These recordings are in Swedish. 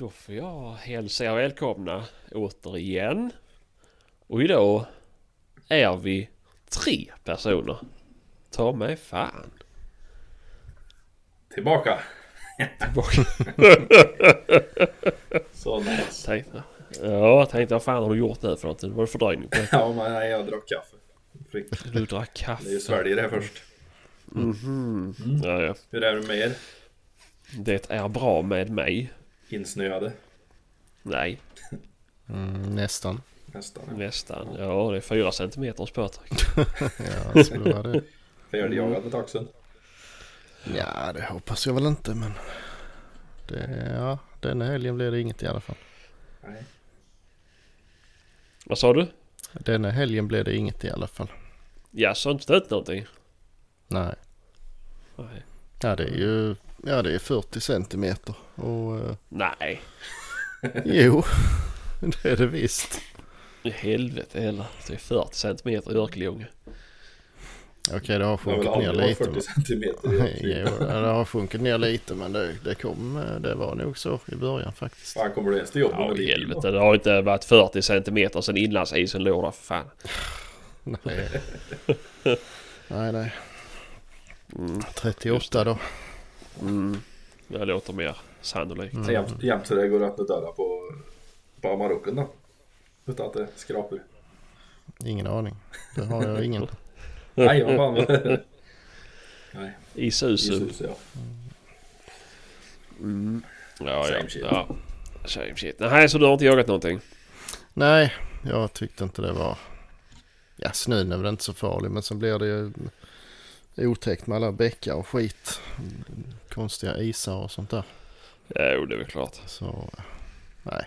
Då får jag hälsa er välkomna återigen. Och idag är vi tre personer. Ta mig fan. Tillbaka. Tillbaka. Så nice. tänkte, ja, jag tänkte vad fan har du gjort nu för något? Det var fördröjning på det. Ja, men nej, jag drack kaffe. Frick. Du drack kaffe. Det är ju sväljer det först. Mhm. Ja, ja. Hur är det med er? Det är bra med mig. Insnöade? Nej, Mm, nästan. Nästan. nästan. Ja, det är fyra centimeter spötryck. Ja, det skulle vara det. Färdigjagad med taxen. Ja, det hoppas jag väl inte men... Det, ja, denna helgen blir det inget i alla fall. Nej. Vad sa du? Denna helgen blir det inget i alla fall. Ja, så har inte stött någonting? Nej. Nej. Ja, det är ju... Ja, det är 40 centimeter. Och... eh, Nej. jo, det är det visst. I helvete heller. Det är 40 centimeter i Örkelljunga. Okej, det har sjunkit väl ner aldrig lite. 40 men- centimeter Jo, det har sjunkit ner lite men det, det kom... eh, Det var nog så i början faktiskt. Fan, kommer du ens till jobbet Ja, med i helvete. Det har inte varit 40 centimeter sedan inlandsisen låg där för fan. Nej. nej, nej. Mm. 38 då. Mm. Det låter mer sannolikt. Så Jämt, jämt så det går att öppna dörrar på, på Marocken då? Utan att det skrapar. Ingen aning. Det har jag ingen. Nej, vad fan. Nej, I susen. Jesus ja. Mm. Ja, ja. Same shit. ja. Same shit. Nej, så du har inte jagat någonting? Nej, jag tyckte inte det var... Ja, snön är väl inte så farlig men så blir det ju otäckt med alla bäckar och skit. Konstiga isar och sånt där. Jo, det är väl klart. Så nej.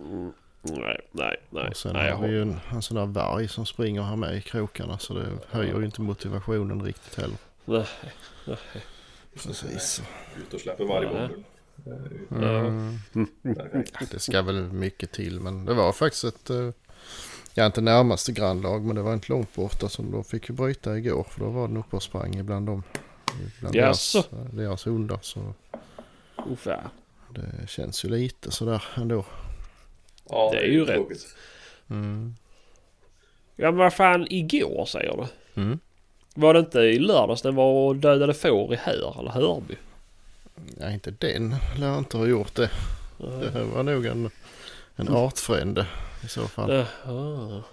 Mm. Nej, nej, nej. och sen nej har vi ju en, en sån där varg som springer här med i krokarna så det höjer ju inte motivationen riktigt heller. Nej. Precis. Ut och släpper vargbomben. Mm. Perfekt. Det ska väl mycket till men det var faktiskt ett... eh, Ja inte närmaste grannlag men det var inte långt borta så de fick ju bryta igår för då var den uppe och sprang ibland dem. Bland deras, Jaså? deras hundar så Uff, ja. det känns ju lite sådär ändå. Ja, Det är ju rätt. Mm. ja, men vad fan igår säger du? Mm. Var det inte i lördags den var och dödade får i Här eller Hörby? Ja inte den lär inte ha gjort det. Det var nog en, en artfrände i så fall. Jaha.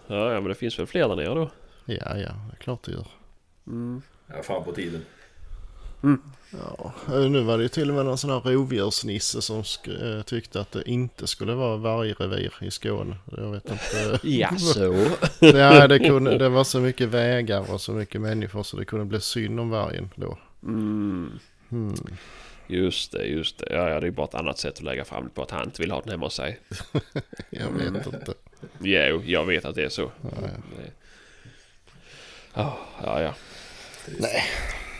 Ja, ja, men det finns väl fler där nere då? Ja ja, det är klart det gör. Mm. Ja, fan på tiden. Ja, eh, nu var det ju till och med någon sån här rovdjursnisse som sk- eh, tyckte att det inte skulle vara vargrevir i Skåne. Jag vet inte. Jaså? Nej, det, kunde, det var så mycket vägar och så mycket människor så det kunde bli synd om vargen då. Mm. Hmm. Just det, just det. Ja, ja, det är bara ett annat sätt att lägga fram det på att han inte vill ha den hemma hos sig. Jag vet inte. Jo, jag vet att det är så. Ja, ja. Ja, ja, ja. Nej,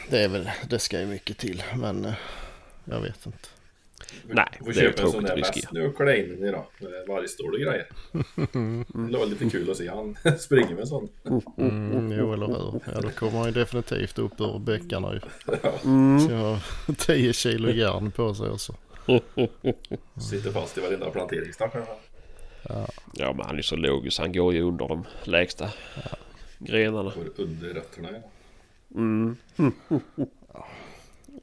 det är väl, det ska ju mycket till men eh, jag vet inte. Nej, Du får det är köpa en sån tråkigt där väst nu och klä in den i då. Med vargstål och grejer. Det var lite kul att se han springer med en sån. Mm, jo, eller hur. Ja, då kommer han ju definitivt upp ur bäckarna ju. Mm. Så jag har 10 kilo järn på sig också. Sitter fast i varenda planteringsstack kanske. Ja, men han är så låg så han går ju under de lägsta grenarna. Går under rötterna. Ja. Mm.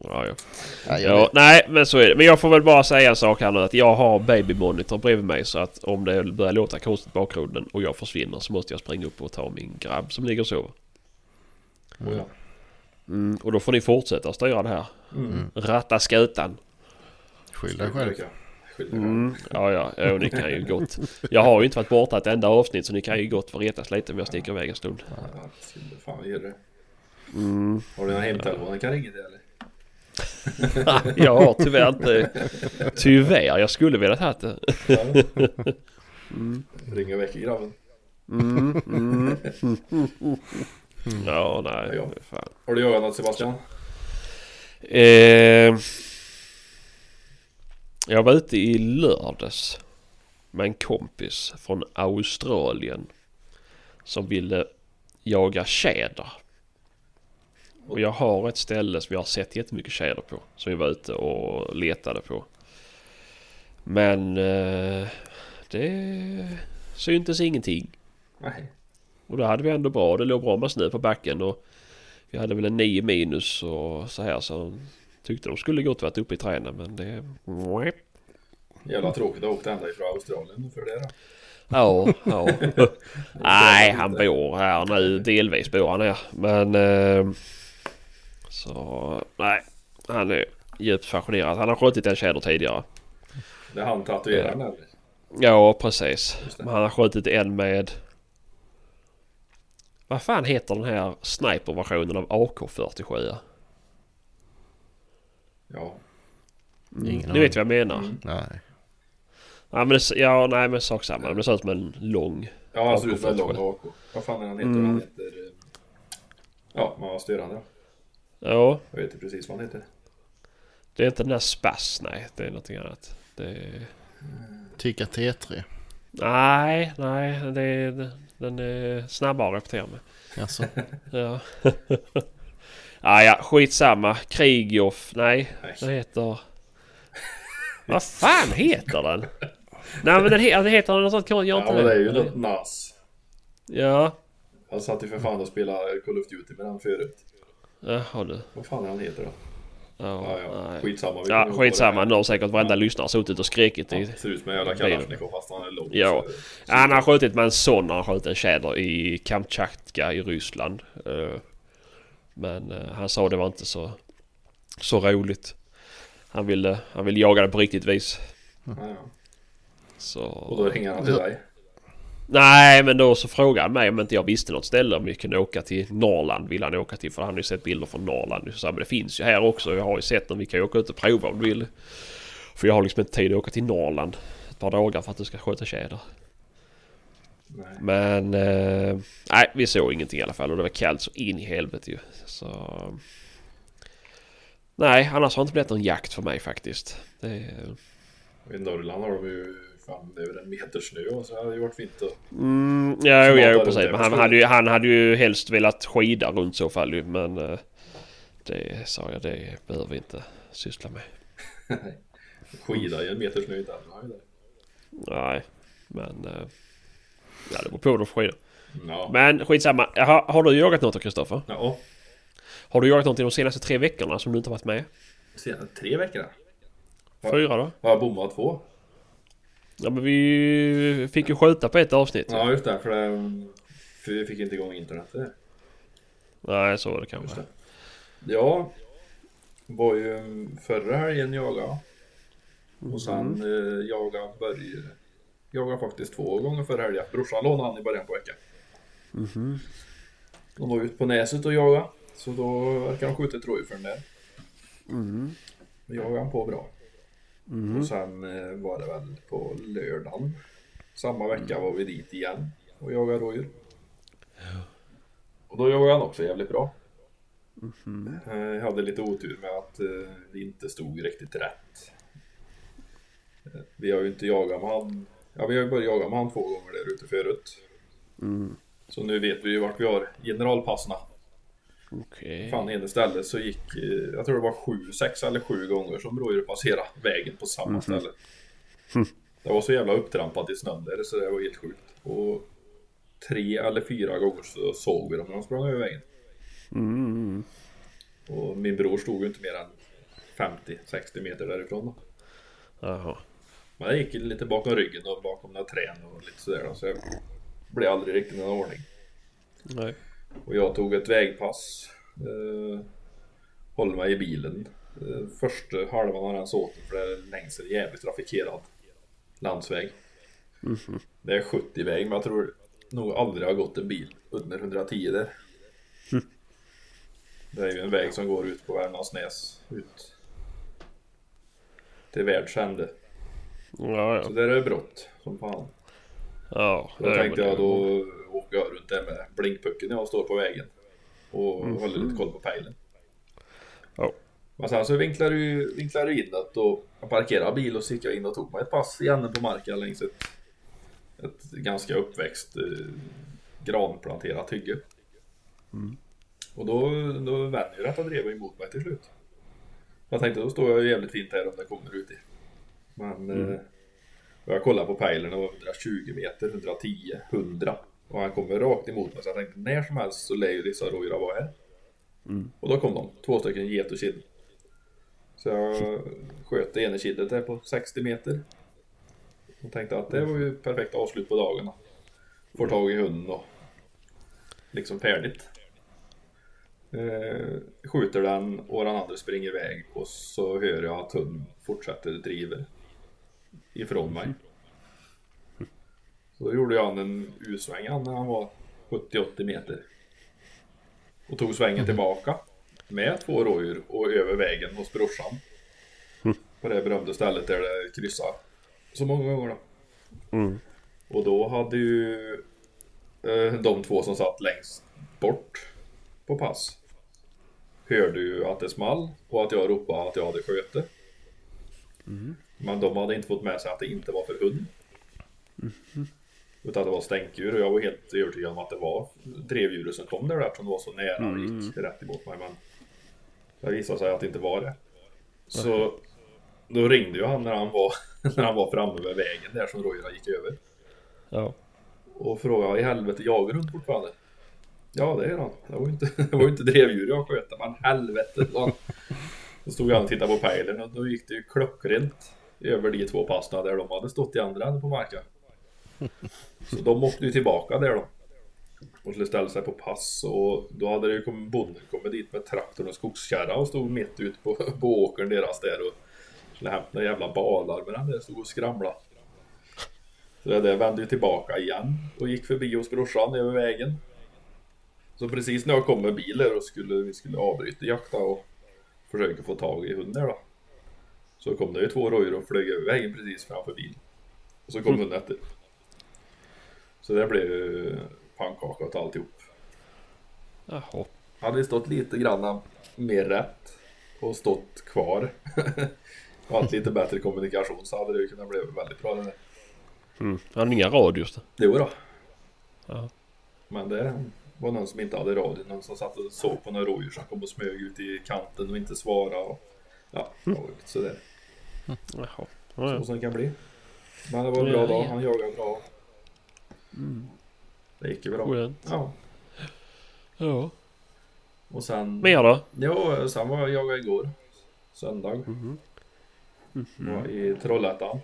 Ja, ja. Ja, nej, men så är det. Men jag får väl bara säga en sak här nu. Att jag har baby monitor bredvid mig. Så att om det börjar låta konstigt i bakgrunden och jag försvinner så måste jag springa upp och ta min grabb som ligger och sover. Och ja. Mm, och då får ni fortsätta styra det här. Mm. Ratta skutan. Skyll dig själv. Mm. Ja, ja, ja, ni kan ju gott. Jag har ju inte varit borta ett enda avsnitt så ni kan ju gott få retas lite om jag sticker iväg en stund. Ja, fan det. Mm. Har du någon hemtelefon jag kan ringa till eller? Jag har tyvärr inte... Tyvärr, jag skulle velat ha det. Ja. Ringa väck grabben. Mm, mm. Ja, nej. Ja. Fan. Har du jagat något Sebastian? Eh, jag var ute i lördags med en kompis från Australien som ville jaga tjäder. Och jag har ett ställe som jag har sett jättemycket tjäder på. Som vi var ute och letade på. Men eh, det syntes ingenting. Nej. Och då hade vi ändå bra. Det låg bra med snö på backen och vi hade väl en 9 minus och så här så tyckte de skulle gott varit uppe i träden men det... Jävla tråkigt att ha åkt ända ifrån Australien för det då. Ja, ja. Nej, han bor här nu. Delvis bor han här. Men... Eh, så... Nej. Han är djupt fascinerad. Han har skjutit en tjäder tidigare. Det är han tatueraren eller? Ja, precis. Men han har skjutit en med... Vad fan heter den här sniperversionen av AK47? Ja. Ingen Ni vet vad jag menar? Mm. Nej. Ja, men det, ja, nej men sak samma. Det ser ut som en lång... Ja, han ser ut som en AK47. lång AK. Vad fan är han heter? Mm. Han heter... eh, Ja, man var störande. Ja, Jag vet inte precis vad han heter. det är inte den där Spass, nej. Det är någonting annat. Det är... Tika T3. Nej, nej. Det är, den är snabbare att repetera med. Alltså, Ja. ah, ja, skitsamma. Krigoff. Nej, Nej. den heter... Vad fan heter den? Nej men den, he- den heter något sånt. Jag Ja, inte men det är ju något NAS. Ja. Han satt ju för fan och spelade Call of Duty med han förut. Jaha du. Vad fan är han heter då? Ja, Ja, ja. nej. Skitsamma. vi Ja, skitsamma. Nu har säkert varenda Ja. lyssnare suttit och skrikit i... Ja, ser ut som en jävla bilen. Kalashnikov fast han är lång. Ja. Så- Ja, han har skjutit med en sån han sköt en tjäder i Kamchatka i Ryssland. Eh, Men eh, han sa det var inte så, så roligt. Han ville, han ville jaga det på riktigt vis. Ja, ja. Så... Och då ringer han till dig. Nej men då så frågade han mig om inte jag visste något ställe om vi kunde åka till Norrland. Vill han åka till för han har ju sett bilder från Norrland. Så jag, men det finns ju här också. Jag har ju sett dem. Vi kan ju åka ut och prova om du vill. För jag har liksom inte tid att åka till Norrland ett par dagar för att du ska skjuta tjäder. Nej. Men eh, nej vi såg ingenting i alla fall och det var kallt så in i helvete ju. Så... Nej annars har det inte blivit någon jakt för mig faktiskt. Det, I Norrland har de ju fan över en meter snö och så hade det ju varit fint att... Mm, ja, jo, än precis. det, Men han hade, ju, han hade ju helst velat skida runt så fall ju. Men eh, det sa jag, det behöver vi inte syssla med. Skida i en meter snö i Danmark. eller? Nej, men... eh, Ja, det beror på vad du får skida. Ja. Men skitsamma. Har, har du jagat något då, Kristoffer? Ja. Har du jagat något de senaste tre veckorna som du inte varit med? Sen tre veckor. Ja. Fyra då? Har jag bommat två? Ja men vi fick ju skjuta på ett avsnitt. Ja just det, för, det, för vi fick inte igång internet. Det. Nej, så var det kanske. det. Ja, var ju förra helgen jaga. Och sen eh, jaga Börje. Jaga faktiskt två gånger förra helgen. Brorsan lånade han i början på veckan. Mhm. De var ute på näset och jaga. Så då verkar de skjuta ett rådjur för den där. Mm. Då jagade han på bra. Mhm. Och sen eh, var det väl på lördagen. Samma vecka var vi dit igen och jagade rådjur. Och då jagade han också jävligt bra. Eh, Jag hade lite otur med att eh, vi inte stod riktigt rätt. Vi har ju inte jagat med han. Ja, vi har ju börjat jaga med han två gånger där ute förut. Mm. Så nu vet vi ju vart vi har generalpassna. Okej. Fan, ena stället så gick, eh, jag tror det var sju, sex eller sju gånger som rådjur passerade vägen på samma ställe. Det var så jävla upptrampat i snön där så det var helt sjukt. Och tre eller fyra gånger så såg vi dem när de sprang över vägen. Mm. Och min bror stod ju inte mer än 50-60 meter därifrån då. Jaha. Men jag gick lite bakom ryggen och bakom några trän och lite sådär då, så jag blev aldrig riktigt någon ordning. Nej. Och jag tog ett vägpass. Eh, håller mig i bilen. Eh, första halvan av den såten för det är längs en jävligt trafikerad landsväg. Det är 70 väg men jag tror nog aldrig har gått en bil under 110 där. Det är ju en väg som går ut på Värmlandsnäs ut till världsände. Ja, Så ja. där är det brott som fan. Ja, Då tänkte jag då jag runt där med blinkpucken när jag står på vägen. Och Mhm. håller lite koll på pejlen. Ja. Men sen så vinklar du, vinklar du inåt och jag parkerade bil och så gick jag in och tog mig ett pass i änden på marken längs ett, ett ganska uppväxt eh, granplanterat hygge. Och då, då vände ju detta drevet emot mig till slut. Jag tänkte då står jag jävligt fint här om det kommer ut i. Men eh, och jag kollade på pejlen och 120 meter, 110, 100. Och han kommer rakt emot mig så jag tänkte när som helst så lär ju dessa rådjuren vara här. Och då kom de, två stycken get och kid. Så jag sköt det ena kidet där på 60 meter. Och tänkte att det var ju perfekt avslut på dagen. Får tag i hunden och liksom färdigt. Eh, skjuter den och den andra springer iväg och så hör jag att hunden fortsätter driver ifrån mig. Så då gjorde jag en U-sväng när han var 70-80 meter. Och tog svängen tillbaka med två rådjur och över vägen hos brorsan. På det berömda stället där det kryssar så många gånger då. Mm. Och då hade ju eh, de två som satt längst bort på pass hörde ju att det small och att jag ropade att jag hade sköte. Men de hade inte fått med sig att det inte var för hund. Utan det var stänktdjur och jag var helt övertygad om att det var drevdjuret som kom där eftersom det var så nära och gick rätt emot mig. Men det visade sig att det inte var det. Så då ringde ju han när han var, när han var framme vid vägen där som rådjuren gick över. Ja. Och frågade i helvete jagar du inte fortfarande? Ja det är han. Det var ju inte, det var inte drevdjur jag sköt men helvete sa han. Då stod han och tittade på pejlen och då gick det ju klockrent över de två passen där de hade stått i andra änden på marken. Så de åkte ju tillbaka där då. Och skulle ställa sig på pass och då hade det ju kommit bonden kommit dit med traktorn och skogskärra och stod mitt ute på, på åkern deras där och skulle hämta jävla balar med den där stod och skramla. Så det där vände ju tillbaka igen och gick förbi hos brorsan över vägen. Så precis när jag kom med bilen och skulle, vi skulle avbryta jakta och försöka få tag i hunden då. Så kom det ju två rådjur och flög över vägen precis framför bilen. Och så kom hunden efter. Så det blev ju pannkaka åt alltihop. Jaha. Hade det stått lite grann mer rätt och stått kvar och haft lite bättre kommunikation så hade det ju kunnat bli väldigt bra. Mm. Han har inga radios då. Jo då. Ja. Men det var någon som inte hade radio, någon som satt och såg på några rådjur som kom och smög ut i kanten och inte svarade. Och, ja, lite sådär. Jaha. Ja, Så ja. som det kan bli. Men det var en bra Ja, dag, han jagade bra. Det gick ju bra. Skönt. Ja. Ja. Och sen... Mer då? Ja, sen var jag jagade igår. Söndag. Mhm. Var i Trollhättan.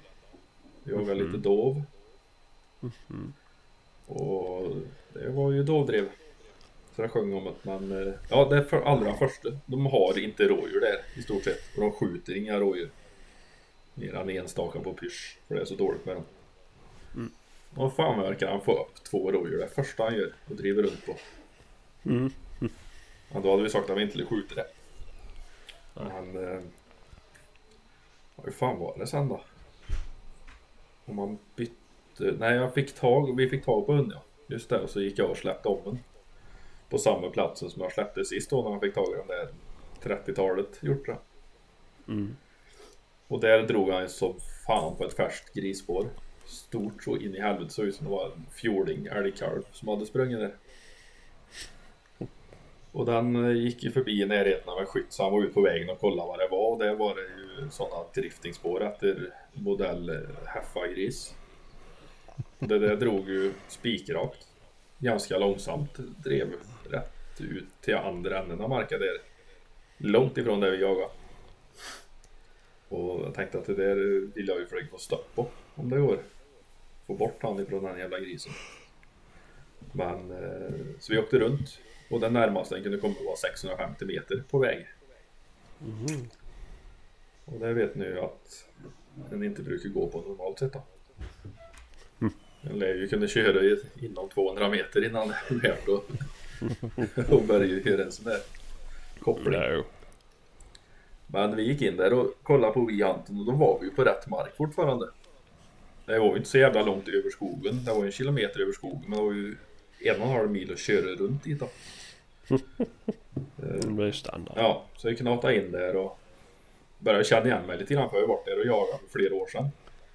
Jagade lite dov. Och det var ju dovdrev. Så jag sjöng om att man... eh, Ja, det är för allra första. De har inte rådjur där i stort sett. Och de skjuter inga rådjur. Mer än enstaka på pysch. För det är så dåligt med dem. Och fan verkar han få upp två rådjur det första han gör och driver runt på. Mm. Ja, då hade vi sagt att vi inte skulle skjuta det. Men... Eh, hur fan var det sen då? Om man bytte... Nej, jag fick tag... Vi fick tag på hunden ja. Just det, och så gick jag och släppte om den. På samma platsen som jag släppte sist då när man fick tag i den där 30-talet hjortra. Mm. Och där drog han som fan på ett färskt grisspår. Stort så in i helvete, såg ut som det var en fjording älgkalv som hade sprungit där. Och den eh, gick ju förbi i närheten av en skytt så han var ute på vägen och kollade vad det var och där var det ju sådana driftingspår efter modell eh, Heffa-gris. Det där drog ju spikrakt. Ganska långsamt drev rätt ut till andra änden av marken där. Långt ifrån där vi jagade. Och jag tänkte att det där vill jag ju försöka få stopp på om det går. Få bort han ifrån den jävla grisen. Men eh, så vi åkte runt och den närmaste den kunde komma var 650 meter på väg. Och det vet ni ju att den inte brukar gå på normalt sett då. Den lär ju kunna köra inom 200 meter innan det är värt att och börja göra en sån där koppling. No. Men vi gick in där och kollade på Vihanten och då var vi ju på rätt mark fortfarande. Det var ju inte så jävla långt över skogen. Det var ju en kilometer över skogen men det var ju en och en halv mil att köra runt dit då. Det blir standard. Ja, så jag knatade in där och började känna igen mig lite grann för jag har varit där och jagat för flera år sedan.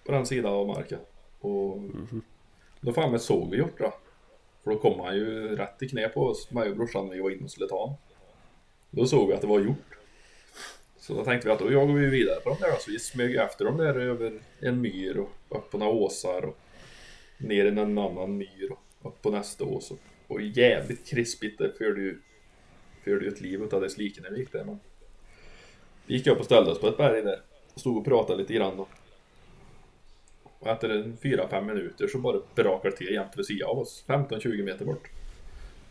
På den sidan av marken. Och då fan med såg vi hjortra. För då kom han ju rätt i knä på oss, mig och brorsan när vi var inne och skulle ta honom. Då såg vi att det var gjort. Så då tänkte vi att då jagar vi vidare på de där. Så vi smög efter dem där över en myr och upp på några åsar och ner i en annan myr och upp på nästa ås. Och, och jävligt krispigt. Det förde ju, förde ju ett liv utav dess like när vi gick där. Men vi gick upp och ställde oss på ett berg där. Och stod och pratade lite grann. Och, och efter en 4-5 minuter så bara brakade det till jämte vid sidan av oss. 15-20 meter bort.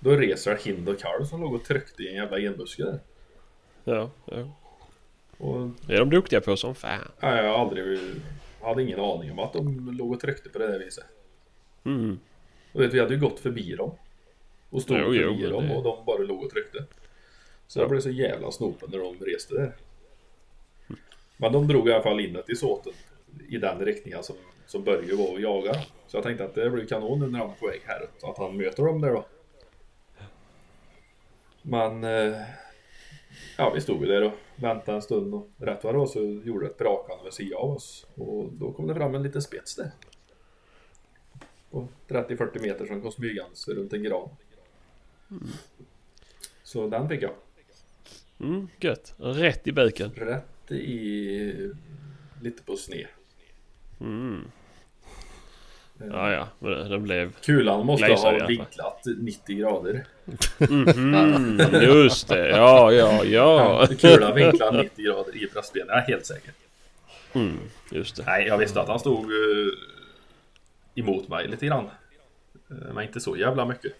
Då reser hind och kalv som låg och tryckte i en jävla enbuske där. Ja, ja. Och Det är de duktiga på som fan. ja, jag har aldrig... hade ingen aning om att de låg och tryckte på det där viset. Mm. Och vet, vi hade ju gått förbi dem. Och stod Jo, förbi jo, dem det- och de bara låg och tryckte. Så jag blev så jävla snopen när de reste där. Men de drog i alla fall inåt i såten. I den riktningen som, som Börje var och jagade. Så jag tänkte att det blir kanon nu när han är på väg här. Att han möter dem där då. Men... Eh, ja, vi stod ju där och väntade en stund och rätt vad det var så gjorde ett brakande vid sidan av oss. Och då kom det fram en liten spets där. På 30-40 meter som kom smygandes runt en gran. Så den fick jag. Mm, gött. Rätt i buken. Rätt i... Lite på sned. Mm. Ja, ja. Men den blev... Kulan måste alla ha vinklat 90 grader. Mm, just det. Ja, ja, ja. Kulan vinklad 90 grader i bröstbenet, jag är helt säker. Mm, just det. Nej, jag visste att han stod uh, emot mig lite grann. Eh, men inte så jävla mycket.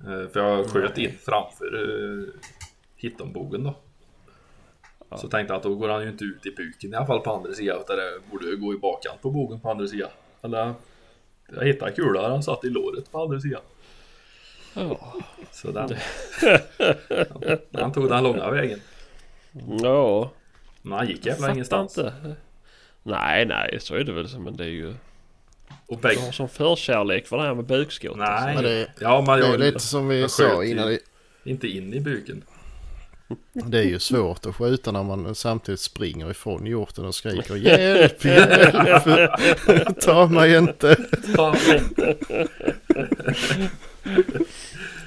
Eh, för jag sköt in framför uh, hittonbogen då. Så tänkte jag att då går han ju inte ut i buken i alla fall på andra sidan. Utan det borde ju gå i bakkant på bogen på andra sidan. Eller jag hittade kulan, han satt i låret på andra sidan. Ja. Så den... den tog den långa vägen. Ja. Men han gick jävla ingenstans. inte. Nej, nej, så är det väl. Men det är ju... Och Du bägge... har som förkärlek för det här med bukskott. Nej. Men det- ja, men Det jag... är lite som vi sa ju innan. Det, Inte in i buken. det är ju svårt att skjuta när man samtidigt springer ifrån hjorten och skriker hjälp, hjälp, ta mig inte.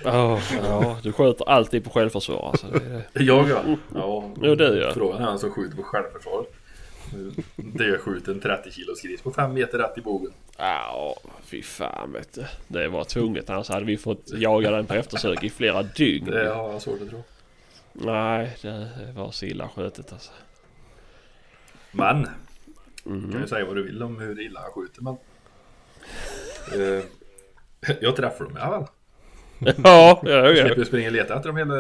Ja, ja, du skjuter alltid på självförsvar alltså. Det är det. Jag ja. ja. Jo, du, ja. Frågan är vem som skjuter på självförsvar. Det är skjuter en 30 kilos gris på 5 meter rätt i bogen. Ja, fy fan vet du. Det var tvunget. Annars hade vi fått jaga den på eftersök i flera dygn. Det har jag svårt att tro. Nej, det var så illa skjutet alltså. Men, Mm. kan ju säga vad du vill om hur illa jag skjuter men... Eh, jag träffar dem i alla fall. Ja, ja, ja. Slipper springa och leta efter dem hela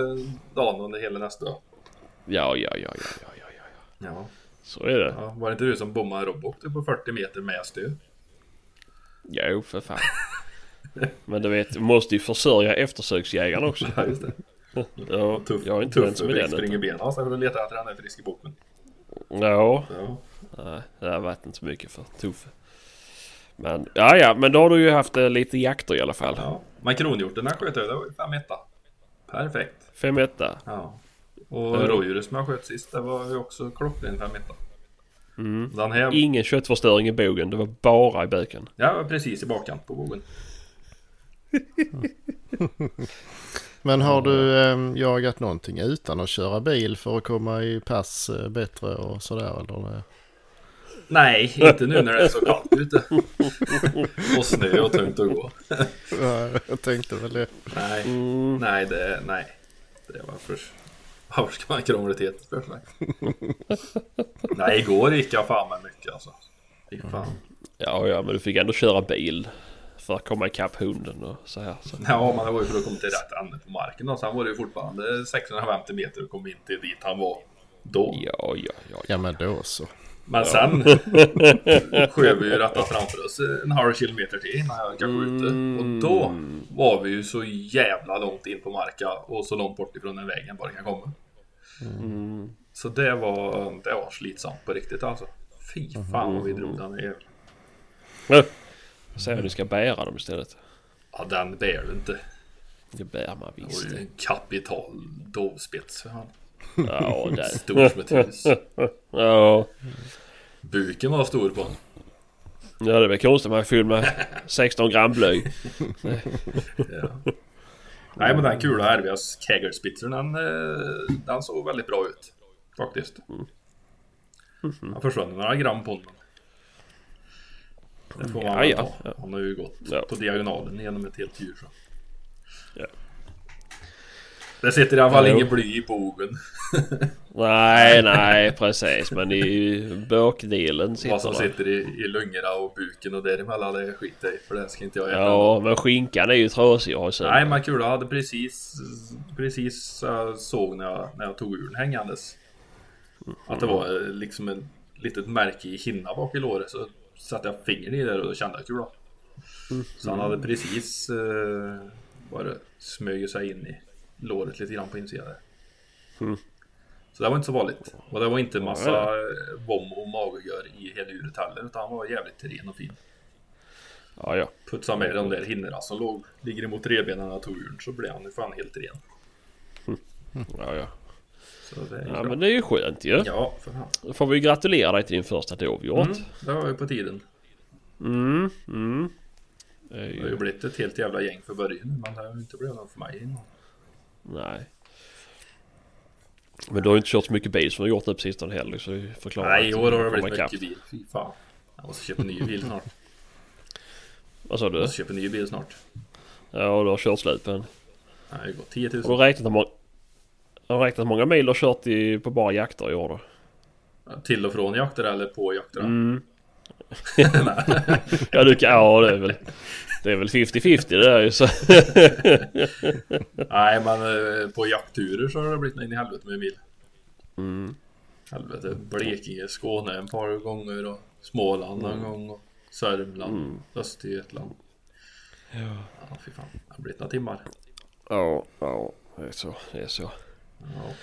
dagen under hela nästa dag. Ja, ja, ja, ja, ja, ja, ja. Ja. Så är det. ja. Var det inte du som bommade robot på 40 meter med stöd? Jo, för fan. Men du vet, du måste ju försörja eftersöksjägaren också. Ja, just det. Ja, Tuff, jag är inte tuff är den. springer benen av sig för att leta efter den där friska boken. Ja, Ja. nej, det har varit inte så mycket för Tuffe. Men ja, ja, men då har du ju haft eh, lite jakter i alla fall. ja. Men kronhjorten den sköt jag, det var ju 5 etta. Perfekt. Fem etta. Ja. Och Ja. rådjuret som jag sköt sist, det var ju också klockren 5 etta. Mm. Den här, Ingen köttförstöring i bogen, det var bara i buken. ja precis i bakkant på bogen. Men har du eh, jagat någonting utan att köra bil för att komma i pass eh, bättre och sådär? Eller? Nej, inte nu när det är så kallt ute. och snö och tungt att gå. Ja, jag tänkte väl det. Nej, Mm. nej, det, nej. Det var för... Varför ska man krångla till det? Nej, igår gick jag fan med mycket alltså. Gick fan. Ja, ja, men du fick ändå köra bil. För att komma ikapp hunden och så här. Så. Ja, men det var ju för att komma till rätt ände på marken och sen var det ju fortfarande 650 meter och kom in till dit han var då. Ja, ja, ja. ja. Ja men då så. Men sen sköt vi ju rätta framför oss en halv kilometer till innan jag kan skjuta. Och då var vi ju så jävla långt in på marken och så långt bort ifrån den vägen bara kan komma. Mm. Så det var, det var slitsamt på riktigt alltså. Fy fan vad vi drog den jäveln. Ja. Säg att du ska bära dem istället. Ja den bär du inte. Det bär man Det var visst. ju en kapital dovspets för han. Ja, där. Stor som ett hus. Ja. Buken var stor på honom. ja, det är väl konstigt man är full med 16 gram bly. Ja. Nej men den kula RVS Kagerspitzern den, eh, den såg väldigt bra ut. Faktiskt. Han försvann några gram på den. Det får man Ja, ja, ta. ja. Han har ju gått Ja. på diagonalen genom ett helt djur så. Ja. Det sitter i alla fall ingen bly i bogen. Nej, nej precis. Men i bökdelen sitter Vad som sitter i, i lungorna och buken och däremellan det skiter jag i för det ska inte jag äta. Ja, men skinkan är ju trasig ha sönder. Nej men kul, jag hade precis, precis jag såg när jag, när jag tog ur den hängandes. Att det var eh, liksom ett litet märke i hinna bak i låret så satte jag fingret i där och då kände jag kula. Så han hade precis eh, bara smugit sig in i låret lite grann på insidan där. Så det var inte så vanligt. Och det var inte massa vom och magegör i hela djuret heller utan han var jävligt ren och fin. Ja, ja. Putsa med de där hinnorna som låg, ligger emot revbenen när jag tog ur den så blev han ju fan helt ren. Ja, ja. Det ju Ja, bra. men det är ju skönt ju. Ja, för fan. Då får vi gratulera dig till din första dovhjort. Mm, det var ju på tiden. Mm, mm. Det är Det har ju ju... blivit ett helt jävla gäng för början men det har ju inte blivit någon för mig innan. Nej. Men du har ju inte kört så mycket bil som du har gjort nu på sistone heller så det förklarar Nej, i år har det blivit mycket bil. Fy fan. Jag måste köpa en ny bil snart. Vad sa Jag du? måste köpa en ny bil snart. Ja, och du har kört slut på den. Det har ju gått 10 000. Har du räknat hur många... Har du räknat många mil har kört i, på bara jakter i år då? Till och från jakter eller på jakter. Mm. ja, du kan... Ja, det är väl... Det är väl 50-50 det där ju så... Nej, men eh, på jaktturer så har det blivit in i helvete med mil. Mm. Helvete. Blekinge, Skåne en par gånger och Småland Mm. en gång. Och Sörmland, Östergötland. Ja. Ja, fy fan. Det har blivit några timmar. Ja, ja, det är så. Det är så. Ja.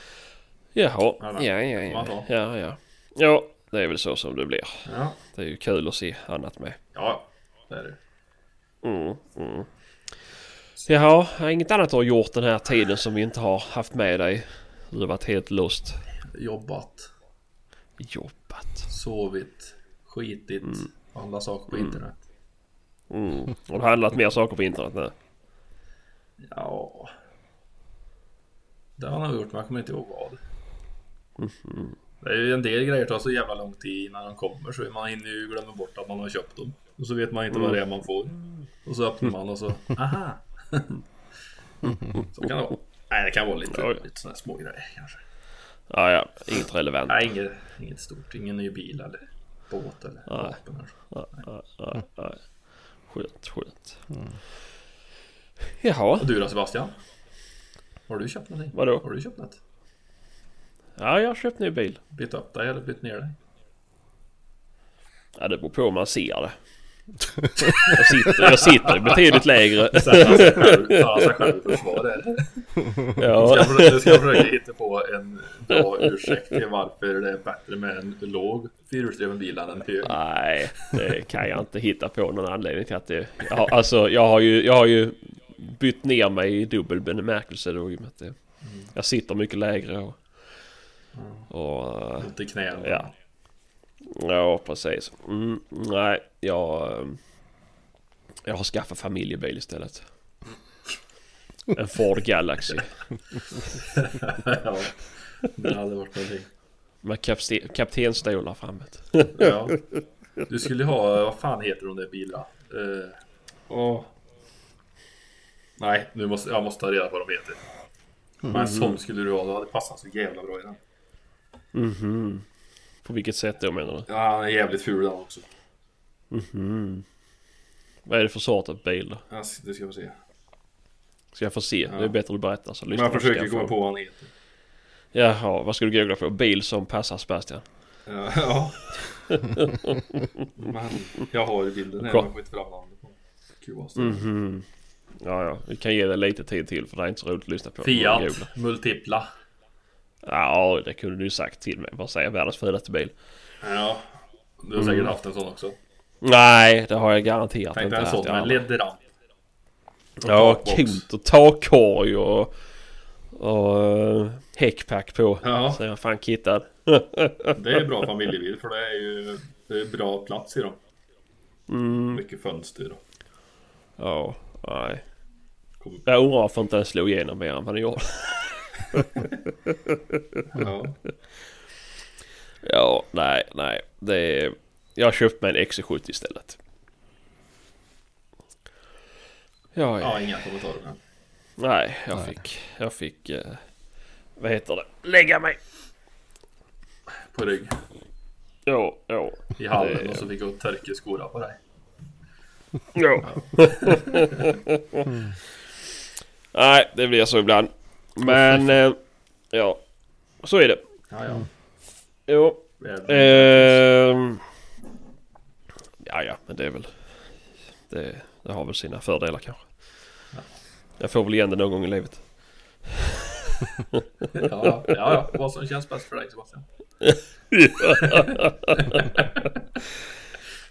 Jaha, Ja, ja, ja, ja. Ja, ja. Det är väl så som det blir. Ja, Det är ju kul att se annat med. ja det är det. Mm, mm. Jaha, inget annat du har gjort den här tiden som vi inte har haft med dig? Du har varit helt lust. Jobbat, Jobbat. sovit, skitit, alla saker på internet. Mm. Har du handlat mer saker på internet nu? Ja. Det har jag nog gjort men jag kommer inte ihåg vad. Det är ju en del grejer tar så jävla lång tid innan de kommer så man hinner ju glömma bort att man har köpt dem. Och så vet man inte vad det är man får. Och så öppnar man och så, aha! så kan det vara. Nej det kan vara lite, lite sådana små grejer kanske. Ja, ja. Inget relevant. Nej inget, inget stort, ingen ny bil eller båt eller Nej. vapen eller så. Ja, ja, ja, ja. Skönt, skönt. Jaha. Och du då Sebastian? Har du köpt någonting? Vadå? Har du köpt något? Ja, jag har köpt ny bil. Bytt upp dig eller bytt ner dig? Ja, det beror på hur man ser det. Jag sitter, jag sitter betydligt lägre. Sätta sig själv, ta sig själv i försvar där. Ja. Jag ska, jag ska försöka hitta på en bra ursäkt till varför det är bättre med en låg fyrhjulsdriven bil än en hög. Nej, det kan jag inte hitta på någon anledning till att det... Jag har, alltså, jag har ju, jag har ju bytt ner mig i dubbel bemärkelse då i och med att det, jag sitter mycket lägre och... och eh, Ont i knäna. ja. Ja, precis. Mm, nej, jag... Jag har skaffat familjebil istället. En Ford Galaxy. ja. Det hade varit någonting. Med kaptenstolar framåt. Ja. Du skulle ha, vad fan heter de där bilarna? Uh, åh. Nej, nu måste, jag måste ta reda på vad de heter. Men en sån skulle du ha, det hade passat så jävla bra i den. Mhm. På vilket sätt då menar du? Ja, han är jävligt ful den också. Mhm. Vad är det för sort av bil då? Ja, det ska vi se. Ska jag få se? Det är bättre att du berättar så Men lyssnar jag vi. försöker komma få- på vad han heter. Jaha, vad ska du googla på? Bil som passar Sebastian? Ja. ja. Men jag har bilden här, jag får inte fram namnet på QAS. Mhm. Ja, ja. Vi kan ge det lite tid till för det är inte så roligt att lyssna på. Fiat, multipla. Ja, det kunde du ju sagt till mig. Vad säger världens fulaste bil? Ja, du har säkert haft en sån också. Nej, det har jag garanterat Tänk inte dig en sån i med ledramp. Ja, kont och takkorg och... Och uh, häckpack på. Ja. Så jag fan kittad. Det är bra familjebil för det är ju det är bra plats i dem. Mm. Mycket fönster och Ja, nej. Jag undrar varför inte den slog igenom mer än vad den gjorde. Ja. Ja, nej, nej. Det är... Jag har köpt mig en XC70 istället. Ja, ja. ja, inga kommentarer. Men. Nej, jag Nej. fick... Jag fick... Eh, vad heter det? Lägga mig! På rygg. Ja, ja. I hallen Det- och så fick jag törka skorna på dig. Ja. Nej, det blir så ibland. Men... Eh, ja. Så är det. Ja, ja. Jo. Ehm. ja, ja, men det är väl... Det, det har väl sina fördelar kanske. Jag får väl igen det någon gång i livet. Ja, ja, ja, vad som känns bäst för dig Sebastian.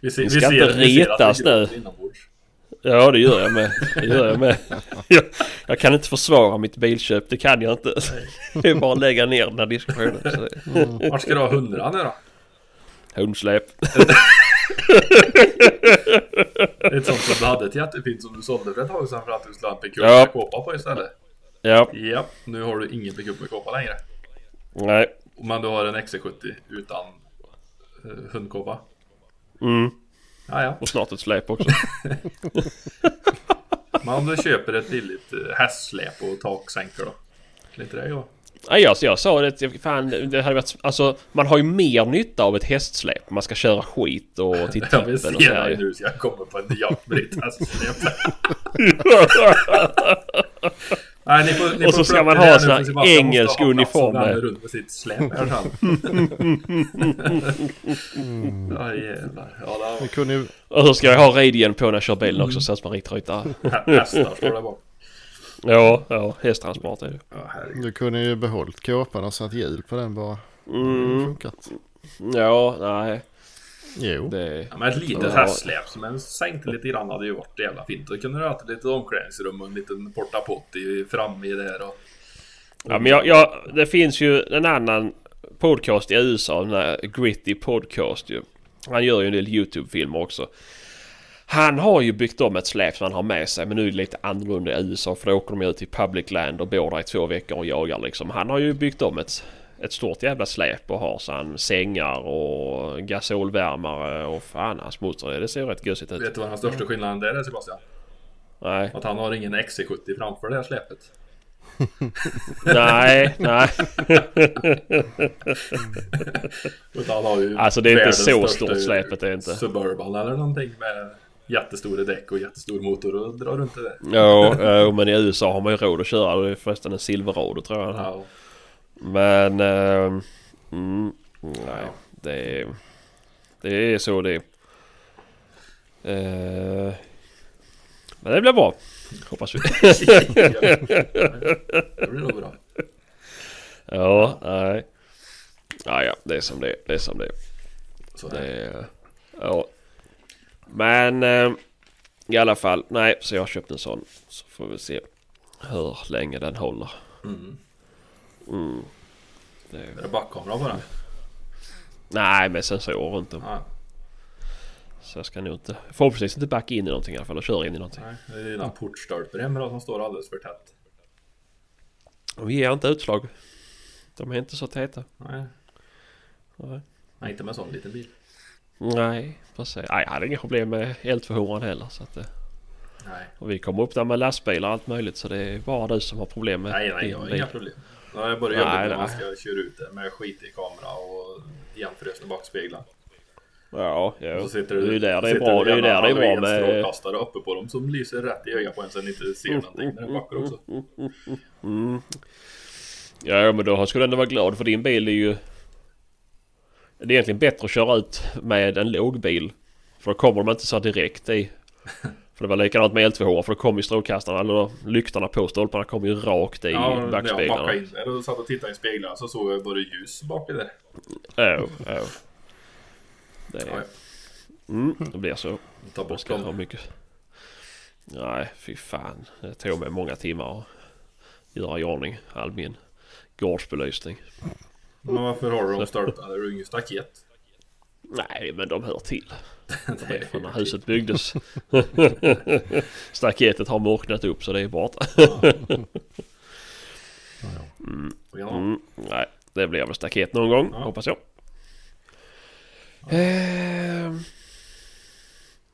Vi, ser, Vi ska inte vi ser retas vi gråter nu. Ja, det gör jag med. Det gör jag med. Jag, jag kan inte försvara mitt bilköp. Det kan jag inte. Det är bara att lägga ner den här diskussionen. Det, Vart ska du ha hundra nu då? hundsläp. Ett sånt som du hade ett jättefint som du sålde för ett tag sedan för att du skulle ha en pickup Ja. med kåpa på istället. Ja, Ja, nu har du ingen pickup med kåpa längre. nej. Men du har en XC70 utan uh, hundkåpa. Mm. Ja, ja. Och snart ett släp också. Men om du köper ett billigt uh, hästsläp och taksänker då? Skulle inte det gå? Nej, jag, jag sa det. Fan, det hade varit... Alltså, man har ju mer nytta av ett hästsläp. Man ska köra skit och till Jag vill tippen och se så dig nu så jag kommer på en jakt med ditt hästsläp. Nej, ni får, ni Och så ska man det ha här nu, sån här engelsk uniform runt med sitt släp här. Ja jävlar. Ja, det kunde Och så ska jag ha radien på när jag kör bilen också så att man riktigt rytar. var hästar står där bak. Ja, ja. Hästtransport är det. Ja, du kunde ju behållit kåpan och satt hjul på den bara. Det Mm. funkat. Ja, nej. Jo. Det... Ja, men ett litet Ja. hästsläp som en sänkte lite grann hade ju varit jävla fint. Då kunde du ha ett litet omklädningsrum och en liten portapotti framme i där och... Ja, men jag, jag, det finns ju en annan podcast i USA, den här Gritty Podcast ju. Han gör ju en del YouTube-filmer också. Han har ju byggt om ett släp som han har med sig men nu är det lite annorlunda i USA för då åker de ut till public land och bor där i två veckor och jagar liksom. Han har ju byggt om ett, ett stort jävla släp och har så han sängar och gasolvärmare och fan hans motor. Det ser rätt gössigt ut. Vet du vad den största skillnaden där är Sebastian? Nej, Att han har ingen XC70 framför det här släpet. nej, nej. Utan han har ju Alltså det är inte så stort släpet det är inte. Suburban eller någonting med jättestora däck och jättestor motor och drar runt det där. Ja, ja, men i USA har man ju råd att köra. Det är förresten en Silverado tror jag. Ja, Men... ehm, mm, nej, det är... Det är så det är. Eh, men det blir bra. Hoppas vi. det blir nog bra. ja, nej. Ja, ja, det är som det är. Det är som det är. Så Det är ja. Men eh, i alla fall. Nej, så jag har köpt en sån. Så får vi se hur länge den håller. Mm. Mm. Det, Är det backkamera på den? nej, men sensorer runt om. Så jag ska nog inte... Förhoppningsvis inte backa in i någonting i alla fall och köra in i någonting. nej. Det är dina portstolpar hemma då som står alldeles för tätt. De ger inte utslag. De är inte så täta. Nej, Nej, nej inte med sån liten bil. nej precis. Nej, jag hade inga problem med L200 heller. Så att, eh, Nej, och vi kommer upp där med lastbilar och allt möjligt. Så det är bara du som har problem med nej, nej jag har inga problem. Det är bara Nej, jobbigt när man nej. ska köra ut det med skit i kamera och igenfrusna backspeglar. Ja, ja. Och så sitter det är ju där det är bra. Det är ju där det är bra med... strålkastare uppe på dem som lyser rätt i ögat på en så ni inte ser någonting när den backar också. Mm. Ja, ja, men då skulle du ändå vara glad för din bil är ju... Det är egentligen bättre att köra ut med en låg bil. För då kommer de inte så direkt i. För det var likadant med L200 för då kommer ju strålkastarna, eller lyktorna på stolparna kommer ju rakt i Ja, jag backspeglarna. där och satt och tittade i speglarna så såg jag bara ljus bak i där. Ja, ja. Det, Ja, ja. mm, det blir så. Ta bort ska ha mycket. Nej, fy fan. Det tog mig många timmar att göra i ordning all min gårdsbelysning. Men varför har du dem stolparna? Är du ingen staket? Nej, men de hör till. De är när huset byggdes. Staketet har mörknat upp så det är borta. Ja. Mm, nej, det blir väl staket någon gång, Ja. hoppas jag. Ehm.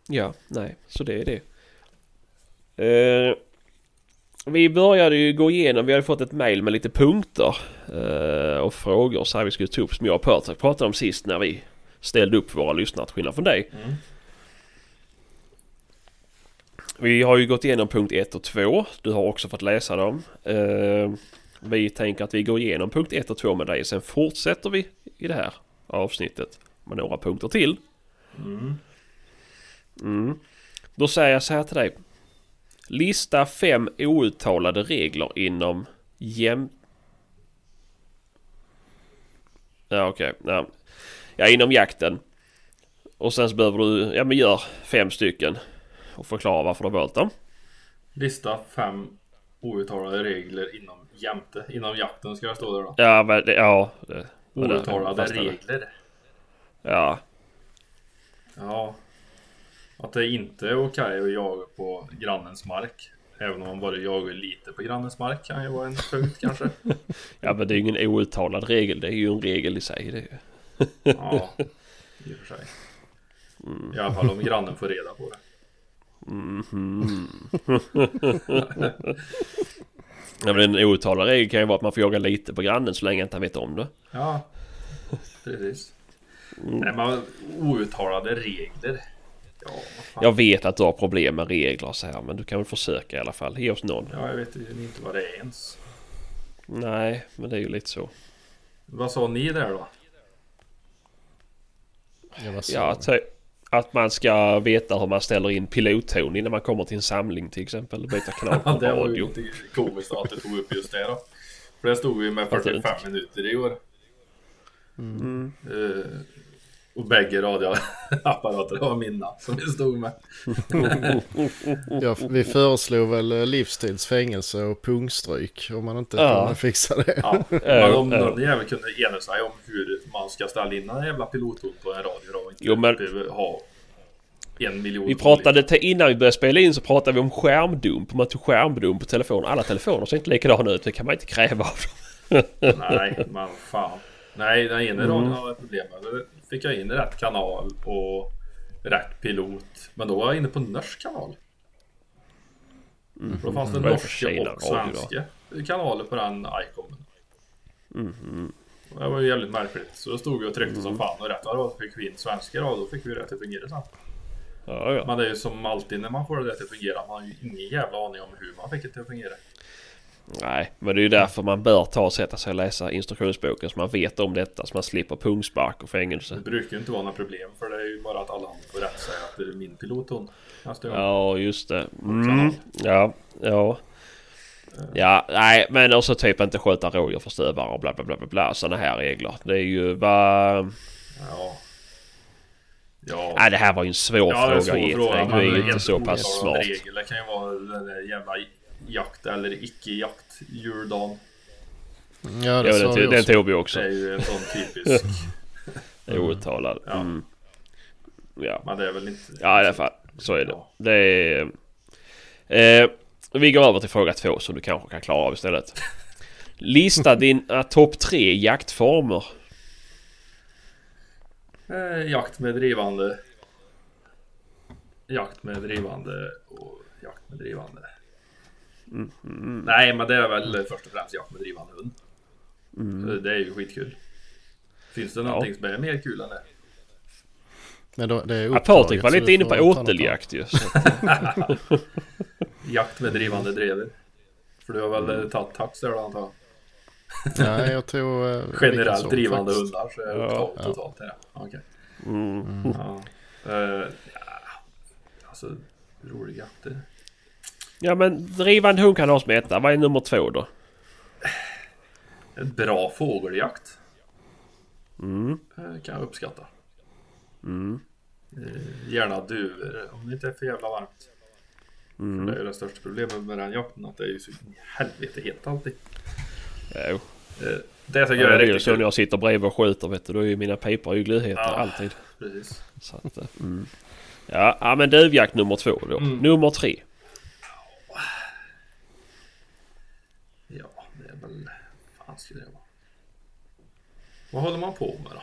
ja, nej, så det är det. Eh, vi började ju gå igenom, vi hade fått ett mail med lite punkter eh, och frågor så här vi skulle ta upp som jag pratade om sist när vi ställde upp för våra lyssnare till skillnad från dig. Mm. Vi har ju gått igenom punkt 1 och 2. Du har också fått läsa dem. Eh, vi tänker att vi går igenom punkt 1 och 2 med dig. Sen fortsätter vi i det här avsnittet med några punkter till. Mm. Mm. Då säger jag så här till dig. Lista fem outtalade regler inom jäm... Ja okej. Ja. Ja inom jakten. Och sen så behöver du, ja men gör fem stycken. Och förklara varför du har valt dem. Lista fem outtalade regler inom jämte. Inom jakten ska jag stå där då. Ja men det, ja. Det, Outtalade regler. Ja. Ja. Att det inte är okej att jaga på grannens mark. Även om man bara jagar lite på grannens mark kan ju vara en punkt kanske. Ja men det är ju ingen outtalad regel. Det är ju en regel i sig. Det är ju. Ja, i och för sig. I alla fall om grannen får reda på det. Mhm. ja, men en outtalad regel kan ju vara att man får jaga lite på grannen så länge inte han vet om det. Ja, precis. Nej men outtalade regler. Ja. Jag vet att du har problem med regler så här men du kan väl försöka i alla fall. Ge oss någon. Ja, jag vet inte vad det är ens. Nej, men det är ju lite så. Vad sa ni där då? Ja, ty- att man ska veta hur man ställer in pilotton innan man kommer till en samling till exempel. Byta kanal på Ja, det var ju radio. komiskt att du tog upp just det då. För det stod ju med Att det 45 minuter i år. Mm. Eh, och bägge radioapparater var mina som vi stod med. Ja, vi föreslog väl eh, livstidsfängelse och pungstryk om man inte Ja. kunde fixa det. Ja, men om någon jävel kunde ena sig om hur man ska ställa in en jävla pilotton på en radio då och inte Jo, men- behöver ha en miljon Vi pratade till, innan vi började spela in så pratade vi om skärmdump. Man tog skärmdump på telefonen. Alla telefoner ser inte likadana ut. Det kan man inte kräva av dem. Nej, men fan. Nej, den ena Mm. radion ett problem med. Då fick jag in rätt kanal och rätt pilot. Men då var jag inne på norsk kanal. För då fanns det Mm. Norska och då? svenska kanaler på den iconen. Mm-hmm. Och Det var ju jävligt märkligt. Så då stod vi och tryckte Mm. som fan och rätt så fick vi in svenska radio. Då fick vi det till att fungera sen. Ja, ja. Men det är ju som alltid när man får det till att fungera. Man har ju ingen jävla aning om hur man fick det till att fungera. Nej, men det är ju därför man bör ta och sätta sig och läsa instruktionsboken så man vet om detta. Så man slipper pungspark och fängelse. Det brukar ju inte vara några problem för det är ju bara att alla får rätt säga att det är min nästa gång. Ja, just det. Mm. Ja, ja. Ja, nej, men också typ inte sköta rådjur för stövare och bla bla bla bla bla. Sådana här regler. Det är ju bara... Ja. Ja. Nej, det här var ju en svår Ja, det är en fråga svår fråga. Du är ju inte så pass smart. Regel, det kan ju vara den där jävla jakt eller icke-jakt juldagen. Ja, det Ja, den, tog- den också. tog vi Det också. är ju en sån typisk. Outtalad. Ja. Mm. Ja. Men det är väl inte... ja, i alla fall. Så är det. Ja. Det är... Eh, vi går över till fråga två som du kanske kan klara av istället. Lista dina topp tre jaktformer. Eh, jakt med drivande. Jakt med drivande och jakt med drivande. Mm, Nej, men det är väl först och främst jakt med drivande hund. Så Det är ju skitkul. Finns det någonting som är mer kul än det? Men då, det är Ja, Patrik var lite inne på åteljakt ju. Jakt med drivande drever. För du har väl mm. tagit tax där då antar jag? Nej, jag tror... eh, Generellt drivande faktiskt. hundar så är Ja. det totalt, Ja. totalt här. Okej. Mm. Ja. Eh, ja. Alltså, roliga jakter. Ja men drivande hund kan ha som etta. Vad är nummer två då? En bra fågeljakt Mm. eh, kan jag uppskatta. Mm. Eh, Gärna duvor om det inte är för jävla varmt. Mm. det är ju det största problemet med den jakten att det är ju så helvete hett alltid. Jo. Eh, Det tycker Ja, jag är riktigt så när kul. jag sitter bredvid och skjuter vet du. Då är ju mina pipor ju glödheter Ja. alltid. Precis. Så att, mm. ja men duvjakt nummer två då. Mm. Nummer tre. Ja, det är väl... fan ska det vara? Vad håller man på med då?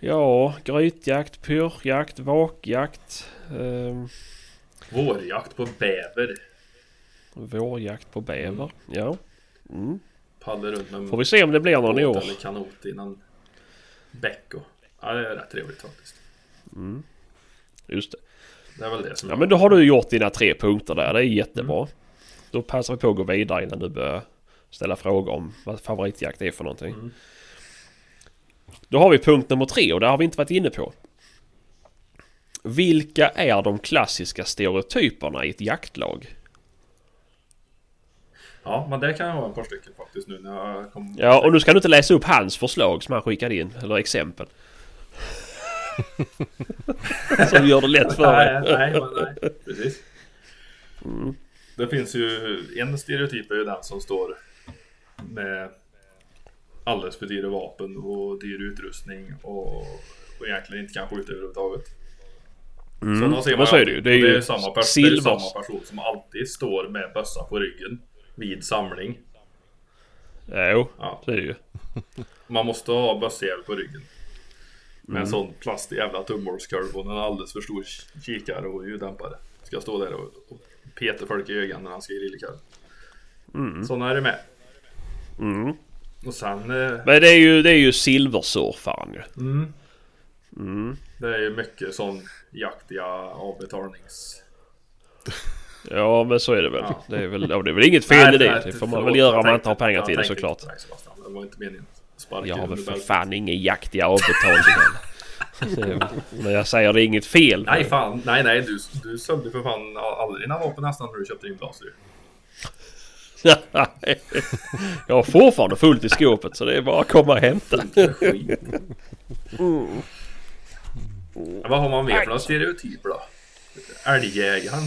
Ja, grytjakt, pyrjakt, vakjakt. ehm, Vårjakt på bäver. vårjakt på bäver. Ja. Mm. Paddlar runt med Får vi se om det blir någon i år. eller kanot i någon bäck och... Ja, det är rätt trevligt faktiskt. Just det. Det är väl det som Ja men då har du gjort dina tre punkter där. Det är jättebra. Då passar vi på att gå vidare innan du börjar ställa frågor om vad favoritjakt är för någonting. Mm. Då har vi punkt nummer tre och det har vi inte varit inne på. Vilka är de klassiska stereotyperna i ett jaktlag? Ja, men det kan jag ha ett par stycken faktiskt nu när jag kom... Ja, och nu ska du inte läsa upp hans förslag som han skickade in, eller exempel. som gör det lätt för Nej, dig. nej, men nej. Precis. Det finns ju en stereotyp är ju den som står med alldeles för dyra vapen och dyr utrustning och, och egentligen inte kan skjuta överhuvudtaget. Sådana ser man så är det ju. Det är ju samma, pers- det är samma person som alltid står med bössa på ryggen vid samling. Jo, Ja. så är det ju. Man måste ha bössjävel på ryggen. Med Mm. en sån plastig jävla tummålskurv och en alldeles för stor kikare och ljuddämpare. Ska stå där och, och peta folk i ögonen när han ska i lillekall. Mm. Såna är det med. Mm. Och sen... Eh, Men det är ju, det är ju silversurfaren ju. mm, Mm. det är ju mycket sån jaktiga avbetalnings... Ja men så är det väl. Ja. Det, är väl ja, det är väl inget fel i det. Nej, Det får man väl göra om man inte har pengar till det såklart. Det var inte meningen. Jag har väl för fan ingen jaktiga avbetalningar. Men jag säger det är inget fel. Nej fan, nej nej du, du sålde för fan aldrig dina vapen nästan när du köpte din blaser. jag har fortfarande fullt i skåpet så det är bara att komma och hämta. Skit. Vad har man mer för några stereotyper då? Älgjägaren?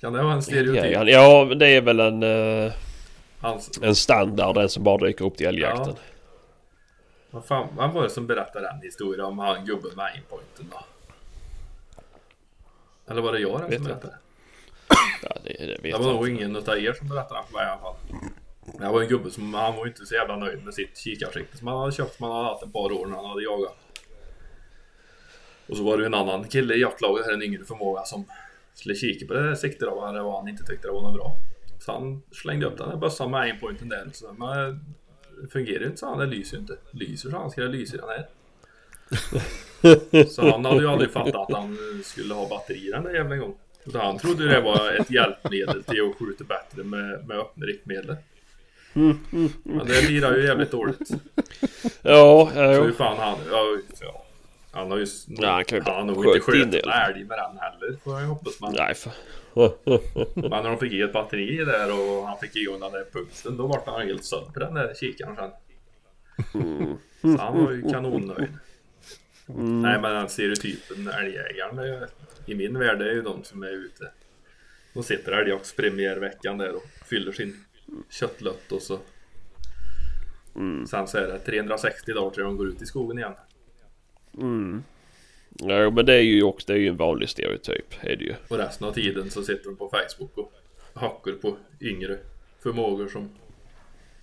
Kan det vara en stereotyp? Ja, det är väl en, eh, Hans, en standard den som bara dyker upp till älgjakten. Ja. vad fan, vem var det som berättade den historien om han gubben med aimpointen då? Eller var det jag den som jag berättade? Ja, det, det vet Det var nog ingen utav er som berättade den för mig i alla fall. Det var en gubbe som, han var inte så jävla nöjd med sitt kikarsikte som han hade köpt som han hade haft ett par år när han hade jagat. Och så var det ju en annan kille i jaktlaget, här en yngre förmåga som skulle kika på det där siktet vad det var han inte tyckte det var något bra. Så han slängde upp den där bössan med aimpointen där. Så, men det fungerar ju inte så han, det lyser ju inte. Lyser så han, ska det lysa i den här? Så han hade ju aldrig fattat att han skulle ha batteri i den där jävla gång. Utan han trodde det var ett hjälpmedel till att skjuta bättre med, med öppna riktmedel. Men det lirar ju jävligt dåligt. Ja, Så ja, hur jo. fan han... Ja, ja. Han har ju... Ja, han kan ju han har inte in skjutit en älg med den heller får jag ju hoppas. Men, Nej för... men när de fick i ett batteri där och han fick igång den där pulsen då vart han helt sönd på den där kikaren sen. Så han var ju kanonnöjd. Nej men den stereotypen älgjägaren i min värld är ju de som är ute. De sitter älgjaktspremiärveckan där och fyller sin köttlött och så Sen så är det 360 dagar till de går ut i skogen igen. Ja, men det är ju också det är ju en vanlig stereotyp. Är det ju. Och resten av tiden så sitter de på Facebook och hackar på yngre förmågor som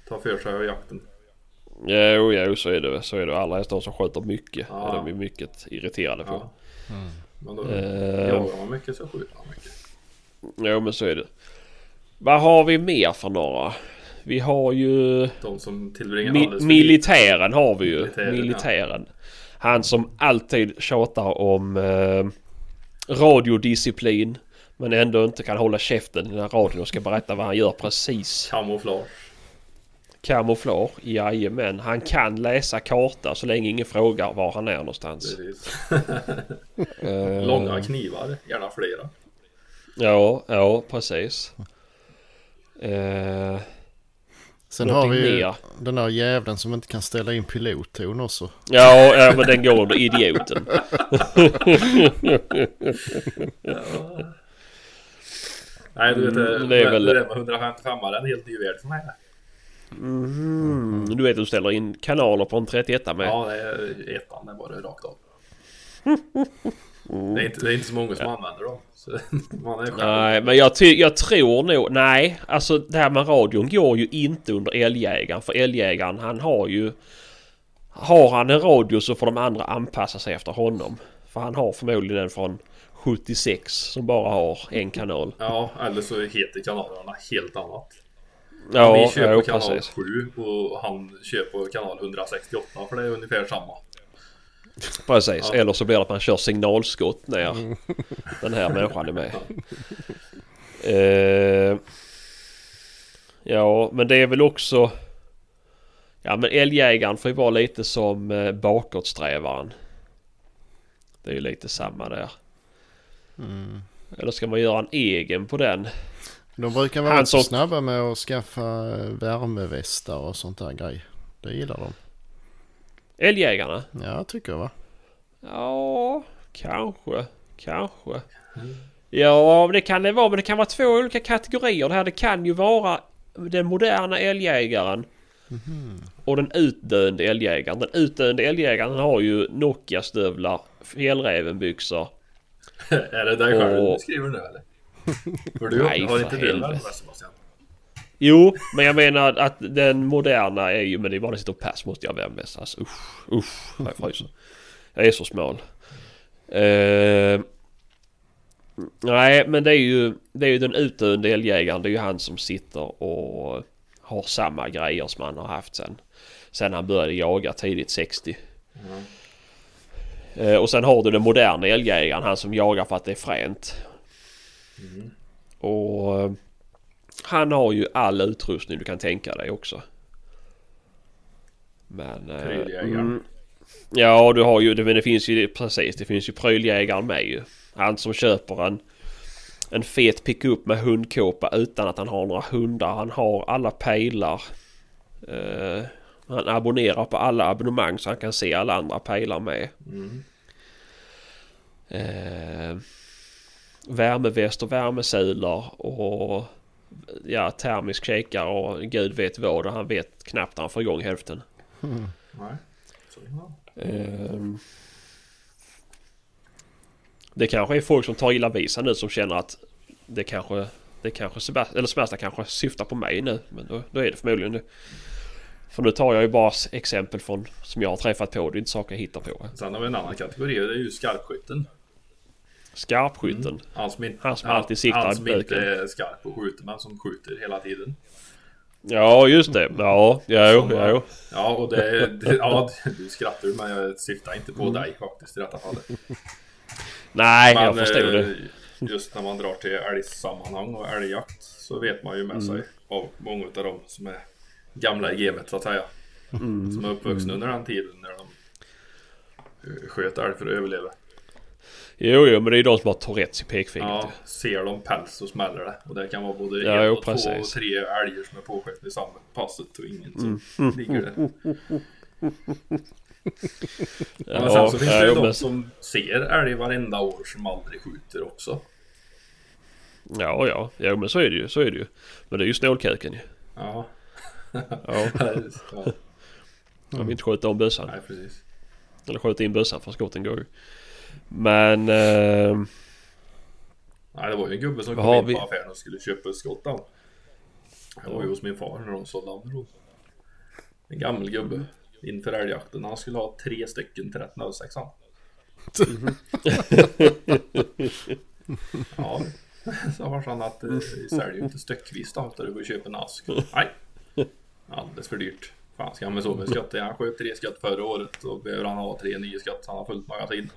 tar för sig av jakten. Jo, jo, så är det. Så är det. Alla hästar som sköter mycket. Ja. är de mycket irriterade på. Ja. Men då Eh. jagar man mycket så skjuter man mycket. Jo, men så är det. Vad har vi mer för några? Vi har ju... De som tillbringar Mi militären har vi ju. Militären, Militären. Han som alltid tjatar om eh, radiodisciplin. Men ändå inte kan hålla käften när radion och ska berätta vad han gör precis. Kamouflage. Kamouflage, jajamän. Han kan läsa karta så länge ingen frågar var han är någonstans. Eh, Långa knivar, gärna flera. Ja, ja precis. Eh, Sen har vi ju den där jävlen som inte kan ställa in pilotton också. Ja, ja, men den går under idioten. Nej du vet Mm, det, det är väl- det där med 155 är en helt ny värld för mig. Mm. Du vet du ställer in kanaler på en 31 med. Ja, det ettan. Det är bara rakt av. Det är inte, det är inte så många som använder dem. Nej, men jag, jag tror nog... Nej, alltså det här med radion går ju inte under älgjägaren. För älgjägaren han har ju... Har han en radio så får de andra anpassa sig efter honom. För han har förmodligen en från 76 som bara har en kanal. Ja, eller så heter kanalerna helt annat. Ja, Vi kör ja på kanal precis. 7 och han på kanal 168 för det är ungefär samma. Precis. Ja. Eller så blir det att man kör signalskott ner den här människan är med. Eh, ja, men det är väl också... Ja, men älgjägaren får ju vara lite som eh, bakåtsträvaren. Det är ju lite samma där. Mm. Eller ska man göra en egen på den? De brukar vara Han så snabba med att skaffa eh, värmevästar och sånt där grej. Det gillar de. Älgjägarna? Ja, tycker jag va? Ja, kanske. Kanske. Ja, det kan det vara. Men det kan vara två olika kategorier. Det här det kan ju vara den moderna älgjägaren. Och den utdöende älgjägaren. Den utdöende älgjägaren har ju Nokia-stövlar, fjällrävenbyxor. är det dig själv Och- du skriver nu eller? För du Nej, har inte du Sebastian? Jo, men jag menar att den moderna är ju... Men det är bara att sitta och pass måste jag värma mest. Alltså usch, usch. Jag fryser. Jag är så smal. Eh, nej, men det är ju... Det är ju den utdöende älgjägaren. Det är ju han som sitter och har samma grejer som han har haft sen. Sen han började jaga tidigt 60. Eh, och sen har du den moderna älgjägaren. Han som jagar för att det är fränt. Och... eh, han har ju all utrustning du kan tänka dig också. Men... eh, Pryljägaren. ja, du har ju... det- Men det finns ju precis. Det finns ju pryljägaren med ju. Han som köper en... En fet pickup med hundkåpa utan att han har några hundar. Han har alla pejlar. Eh, han abonnerar på alla abonnemang så han kan se alla andra pejlar med. Mm. Eh, värmeväst och värmesulor och ja, termisk kikare och gud vet vad och han vet knappt när han får igång hälften. Ja. Ehm. Det kanske är folk som tar illa vid sig nu som känner att det kanske, det kanske Sebast- eller Sebastian kanske syftar på mig nu. Men då, då är det förmodligen det. För nu tar jag ju bara exempel från som jag har träffat på. Det är inte saker jag hittar på. Sen har vi en annan kategori och det är ju skarpskytten. Skarpskytten. Han som, inte, Han som alltid siktar Han som inte är skarp och skjuter men som skjuter hela tiden. Ja just det. Ja, ja, jo, ja, jo. Ja, och det, det ja, du skrattar men jag syftar inte på Mm. dig faktiskt i detta fallet. Nej, Men, jag förstår eh, det. Just när man drar till älgsammanhang och älgjakt så vet man ju Mm. med sig av många av dem som är gamla i gamet så att säga. Mm. Som är uppvuxna under den tiden när de eh, sköt älg för att överleva. Jo, jo, men det är ju de som har Tourettes i pekfingret. Ja, ser de päls så smäller det. Och det kan vara både Ja, en jo, och två och tre älgar som är påskjutna i samma passet och ingen som Mm. ligger där. Ja, Men sen så finns ja, det ju jo, de men- som ser älg varenda år som aldrig skjuter också. Ja, ja, ja, men så är det ju. Så är det ju. Men det är ju snålköken ju. Ja. Ja, ja, de vill inte skjuta om bössan. nej precis. Eller skjuta in bössan för skotten går ju. Men... Eh, Nej, det var ju en gubbe som kom in vi? på affären och skulle köpa ett skott av. Jag var ju hos min far när de sålde Amro. En gammal gubbe. Inför älgjakten. Han skulle ha tre stycken 1306 an. Ja, så har han att eh, säljer ju inte styckvis då. Utan du går köpa en ask. Nej. Alldeles för dyrt. Fan ska han med så med skott? Han sköt tre skott förra året. Då behöver han ha tre nya skott. så Han har fullt magasin.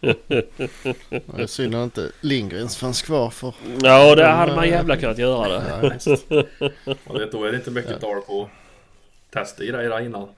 Det är synd att inte Lindgrens fanns kvar för... ja, det hade man jävla kunnat göra det. Ja. Och vet, då är det inte mycket tal på att testa grejer där innan.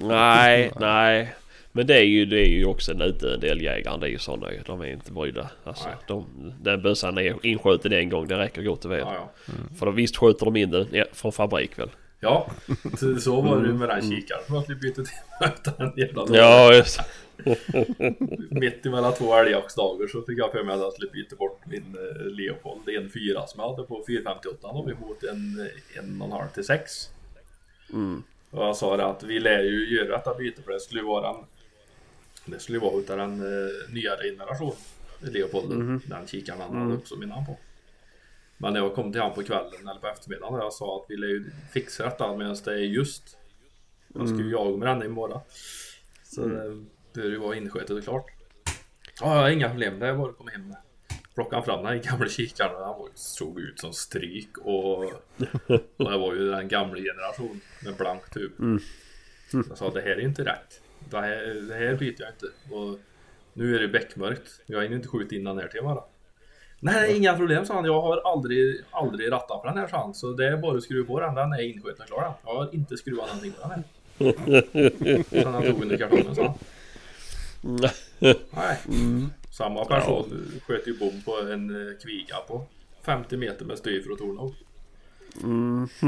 Nej, nej. Men det är ju, det är ju också en utdöende älgjägare. Det är ju sådana ju. De är inte brydda. Alltså, Nej. de, den bössan är inskjuten en gång. Det räcker gott och väl. Ja, ja. För då visst skjuter de in den ja, från fabrik väl. Ja, så- så var det ju med den kikaren som jag skulle byta till den jävla dagen. Ja, just Mitt emellan två älgjaktsdagar så fick jag för mig att jag skulle byta bort min eh, Leopold en 4 som jag hade på 458 och mot en en och en halv till 6. Och jag sa det att vi lär ju göra detta byte för det skulle vara en, Det skulle vara utav den eh, nyare generationen Leopolden, den kikaren han hade också min namn på. Men när jag kom till han på kvällen eller på eftermiddagen och jag sa att vi lär ju fixa detta medan det är just. Jag ska ju jaga med den imorgon. Så det bör ju vara inskötet och klart. Ja, inga problem. Det är bara att komma hem med. Plockade fram den gamla kikaren och han var- såg ut som stryk och, och det var ju den gamla generationen med blank tub. Jag sa det här är inte rätt. Det här, det här byter jag inte. Och nu är det beckmörkt. Jag hinner inte skjuta in den här till imorgon. Nej, inga problem sa han. Jag har aldrig, aldrig rattat på den här sa han. Så det är bara att skruva på den. Den är inskjuten och klar den. Jag har inte skruvat någonting på den här. Sen han tog under kartongen sa han. Nej. Samma person sköt ju bom på en eh, kviga på 50 meter med styr från Tornov.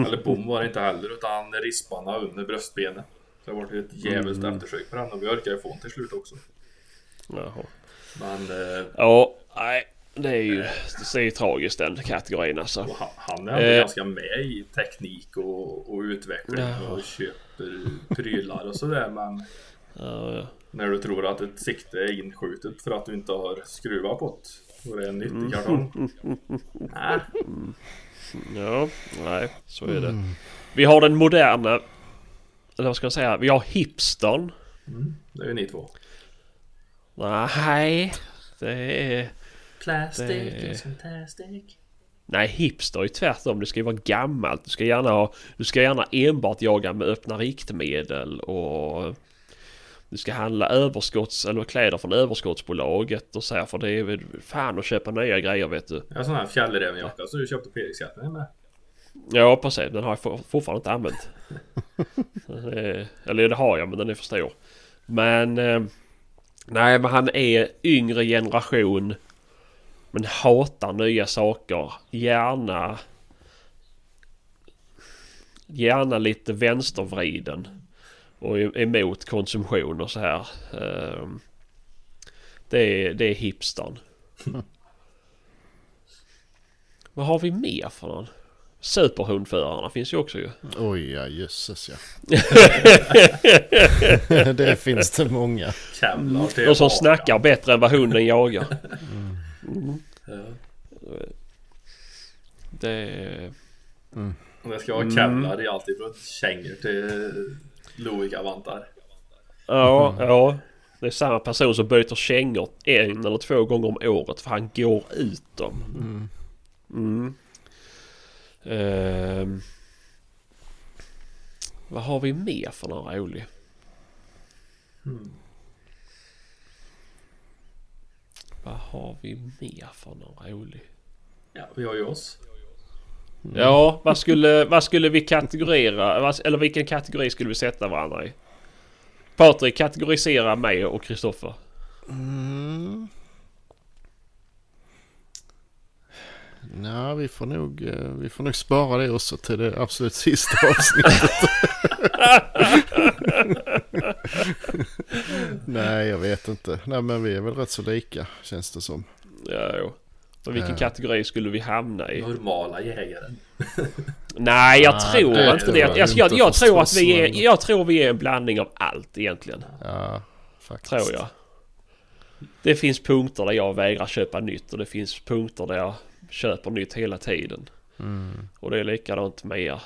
Eller bom var det inte heller utan han rispanna under bröstbenet. Så det var ett djävulskt eftersök på den och vi orkade ju få den till slut också. Jaha. Men eh, Ja, nej. Det är ju, det är ju tragiskt den kategorin alltså. han, han är Eh. ganska med i teknik och, och utveckling Jaha. och köper prylar och sådär men Ja, ja. När du tror att ett sikte är inskjutet för att du inte har skruvat på det och det är en nyttig kartong. Nej, Ja, nej, så är det. Vi har den moderna, eller vad ska jag säga, vi har hipstern. det är ju ni två. Nej, det är... Plastic Det- is fantastic. Nej, hipster är ju tvärtom. Det ska ju vara gammalt. Du ska gärna ha... Du ska gärna enbart jaga med öppna riktmedel och... Du ska handla överskotts eller kläder från överskottsbolaget och så här för det är väl fan att köpa nya grejer vet du. Jag har sån här fjällrävenjacka som du köpte på Eriksgatan med. Ja precis, den har jag for- fortfarande inte använt. Eh, Eller det har jag men den är för stor. Men... eh, Nej men han är yngre generation. Men hatar nya saker. Gärna... Gärna lite vänstervriden. Och är emot konsumtion och så här. Eh, Det är, det är hipstern. Vad har vi mer för någon? Superhundförarna finns ju också ju. Oj, ja jösses ja. det finns det många. Kevlar till De som hakan. snackar bättre än vad hunden jagar. Ja. Det är... Och det ska vara kevlar i allt ifrån kängor till Loika-vantar. Ja, ja. Det är samma person som byter kängor en eller två gånger om året för han går ut dem. Mm. Ehm. vad har vi mer för några rolig? Vad har vi mer för några rolig? Ja, vi har ju oss. Ja, vad skulle, vad skulle vi kategorera? Eller vilken kategori skulle vi sätta varandra i? Patrik, kategorisera mig och Kristoffer. Mm. Nej, vi får nog, eh, vi får nog spara det också till det absolut sista avsnittet. Nej, jag vet inte. Nej, men vi är väl rätt så lika känns det som. Ja, jo. Och vilken Ja. kategori skulle vi hamna i? Normala jägare. Nej, jag Ah, tror det inte det. jag Jag, jag, inte jag, tror att vi är, jag tror vi är en blandning av allt egentligen. Ja, faktiskt. Tror jag. Det finns punkter där jag vägrar köpa nytt och det finns punkter där jag köper nytt hela tiden. Mm, Och det är likadant med er.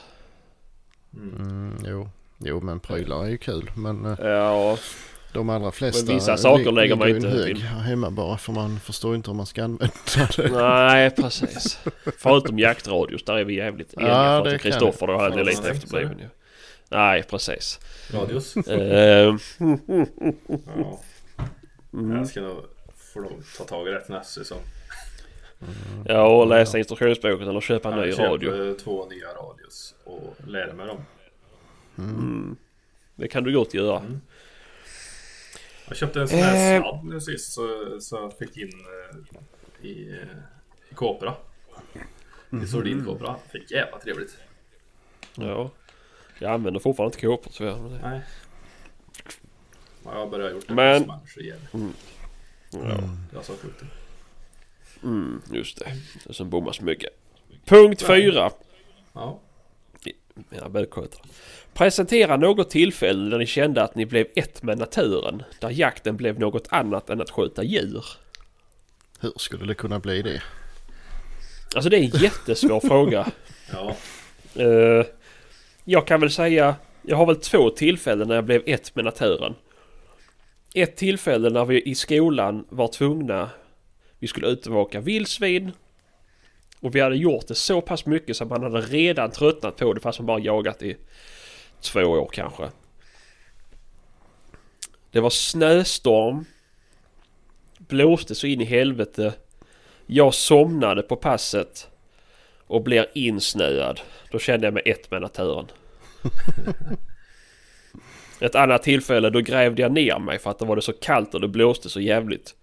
mm, jo. jo, men prylar är ju kul. Men eh, Ja, de allra flesta Men vissa saker li- lägger man inte hög här hemma bara för man förstår inte hur man ska använda det. nej precis. Förutom jaktradios, där är vi jävligt eniga. Ja, för det att Kristoffer då Ja, lite efterbliven ju. Nej, precis. Radios. Ehm, Ja. Jag ska nog få nog ta tag i det till nästa säsong. ja, och läsa instruktionsboken eller köpa en ny Jag radio. två nya radios och lära mig dem. Mm. Det kan du gott göra. Mm. Jag köpte en sån här Eh. sladd nu sist så, så jag fick in eh, i, eh, i Kopra. I Sordinkopra. Fick jävla trevligt. Ja. Jag använder fortfarande inte kåpor tyvärr. men Nej. Ja, jag har börjat gjort det. Men- Smash igen. Ja. Jag sa skjuter. Mm, just det. Det som bommas mycket. Punkt fyra. Ja. Ja, välskötta. Presentera något tillfälle där ni kände att ni blev ett med naturen. Där jakten blev något annat än att skjuta djur. Hur skulle det kunna bli det? Alltså det är en jättesvår fråga. Ja. Eh, jag kan väl säga, jag har väl två tillfällen när jag blev ett med naturen. Ett tillfälle när vi i skolan var tvungna, vi skulle utöka vildsvin. Och vi hade gjort det så pass mycket så man hade redan tröttnat på det fast man bara jagat i två år kanske. Det var snöstorm. Blåste så in i helvete. Jag somnade på passet och blir insnöad. Då kände jag mig ett med naturen. Ett annat tillfälle då grävde jag ner mig för att det var det så kallt och det blåste så jävligt.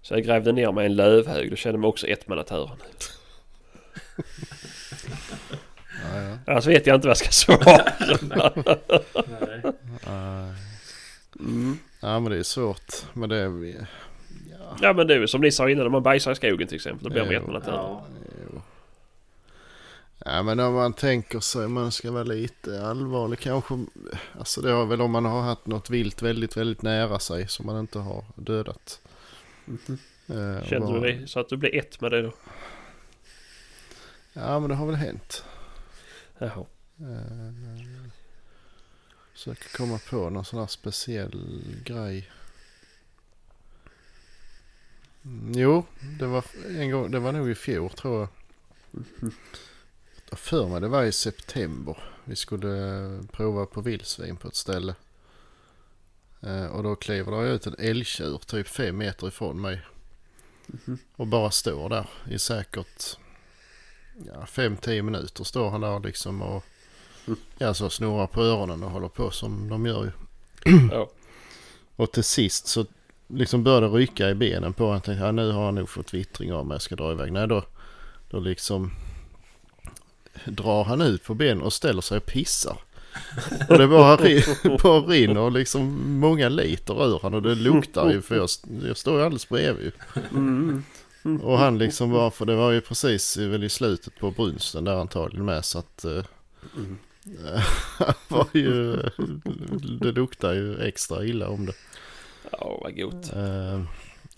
Så jag grävde ner mig i en lövhög. Då kände jag mig också ett med naturen. Ja, ja. Annars vet jag inte vad jag ska svara. Nej. Mm. ja men det är svårt. Men det är... Ja. Ja men det är ju som ni sa innan när man bajsar i skogen till exempel. Då blir man naturen. Ja. Jo. Ja men om man tänker sig, man ska vara lite allvarlig kanske. Alltså det har väl om man har haft något vilt väldigt, väldigt nära sig som man inte har dödat. Eh, Kände bara- du det? Så att du blev ett med det då? Ja men det har väl hänt. Jaha. Eh, Försöker komma på någon sån här speciell grej. Mm, jo, det var en gång, det var nog i fjol tror jag. Jag för mig det var i september. Vi skulle prova på vildsvin på ett ställe. Eh, och då kliver det ut en älgtjur typ fem meter ifrån mig. Och bara står där i säkert ja, fem, tio minuter står han där liksom och ja, så snurrar på öronen och håller på som de gör ju. Ja. Och till sist så liksom började det rycka i benen på honom. Jag tänkte ja, nu har han nog fått vittring av mig. Jag ska dra iväg. Nej då, då liksom drar han ut på benen och ställer sig och pissar. Och det bara, bara rinner liksom många liter ur han och det luktar ju för jag, jag står ju alldeles bredvid. Mm. Och han liksom var, för det var ju precis väl i slutet på brunsten där antagligen med så att Mm. var ju, det luktar ju extra illa om det. Ja vad gott. Eh,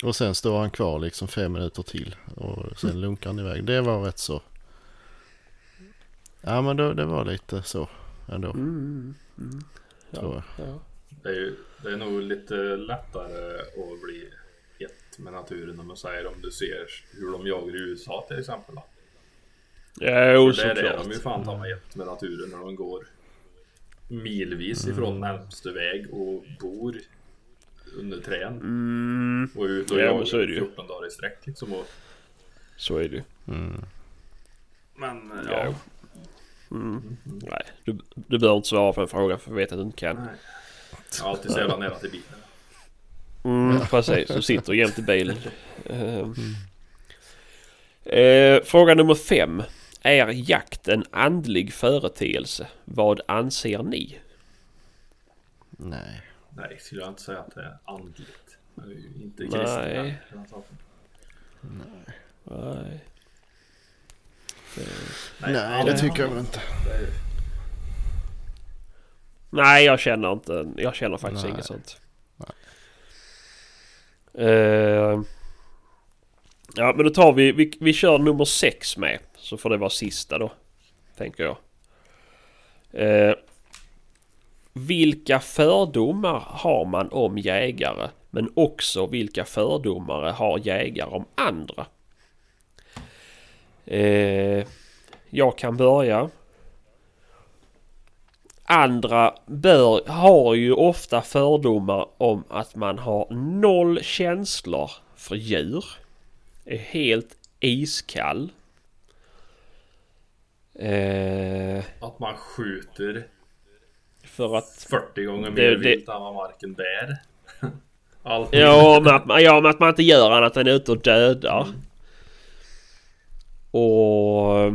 och sen står han kvar liksom fem minuter till och sen lunkar han iväg. Det var rätt så. Ja men då, det var lite så ändå Mm. Mm. tror Ja, jag. ja. Det är, ju, det är nog lite lättare att bli med naturen om man säger om du ser hur de jagar i USA till exempel. Då. Jo För där är såklart. de ju fan ta mig ett med naturen när de går milvis ifrån närmaste väg och bor under träd. Mm. Och är ute och Ja, jagar så är det ju. 14 dagar i sträck liksom. Och, Så är det ju. Mm. men Ja. ja. Mm. Nej, du, du behöver inte svara på en fråga för jag vet att du inte kan. Nej. Jag har alltid så jävla nära till bilen. Mm, precis, du sitter jämt i bilen. Ehm. Eh, fråga nummer fem. Är jakt en andlig företeelse? Vad anser ni? Nej. Nej, skulle jag inte säga att det är andligt. Är inte Nej. heller, för den saken. Nej. Nej, det tycker jag väl inte. Nej, jag känner inte. Jag känner faktiskt Nej. inget sånt. Uh, ja, men då tar vi, vi... Vi kör nummer sex med. Så får det vara sista då. Tänker jag. Uh, vilka fördomar har man om jägare? Men också vilka fördomar har jägare om andra? Uh, jag kan börja. Andra bör, har ju ofta fördomar om att man har noll känslor för djur. Är helt iskall. Eh, Att man skjuter för att... 40 gånger mer det- vilt än vad marken bär. Ja, men att, man- ja, men att man inte gör annat än är ute och dödar. Och...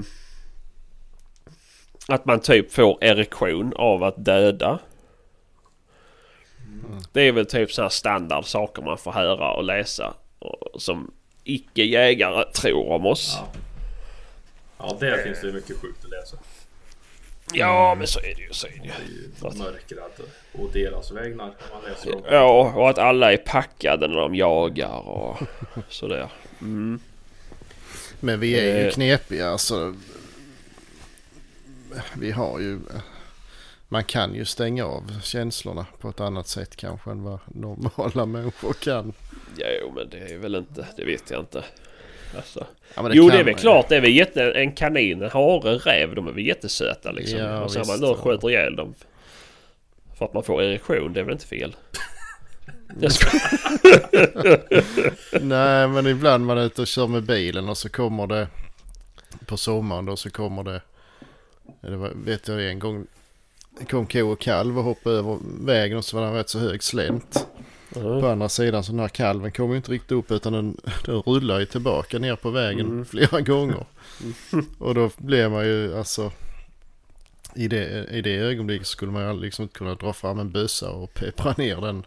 Att man typ får erektion av att döda. Det är väl typ sådana standard saker man får höra och läsa. Och, som icke-jägare tror om oss. Ja. Ja, där finns det mycket sjukt att läsa. Ja, men så är det ju. Så är det ju. Det är ju mörkrädd och deras vägnar när man läser. Ja, och att alla är packade när de jagar och sådär. Mm. Men vi är ju Eh. knepiga alltså. Vi har ju... Man kan ju stänga av känslorna på ett annat sätt kanske än vad normala människor kan. Jo, men det är väl inte... Det vet jag inte. Alltså. Ja, men jo, det är väl klart. Det är väl jätte... En kanin, en hare, räv. De är väl jättesöta liksom. Ja, och sen visst, man då skjuter ihjäl dem. För att man får erektion. Det är väl inte fel? Nej men ibland man är ute och kör med bilen och så kommer det på sommaren då så kommer det. Det var, vet jag en gång. Kom ko och kalv och hoppade över vägen och så var det en rätt så hög slänt. På andra sidan så den här kalven kom ju inte riktigt upp utan den, den rullar ju tillbaka ner på vägen flera gånger. Och då blev man ju alltså. I det, I det ögonblicket skulle man ju liksom inte kunna dra fram en bössa och peppra ner den.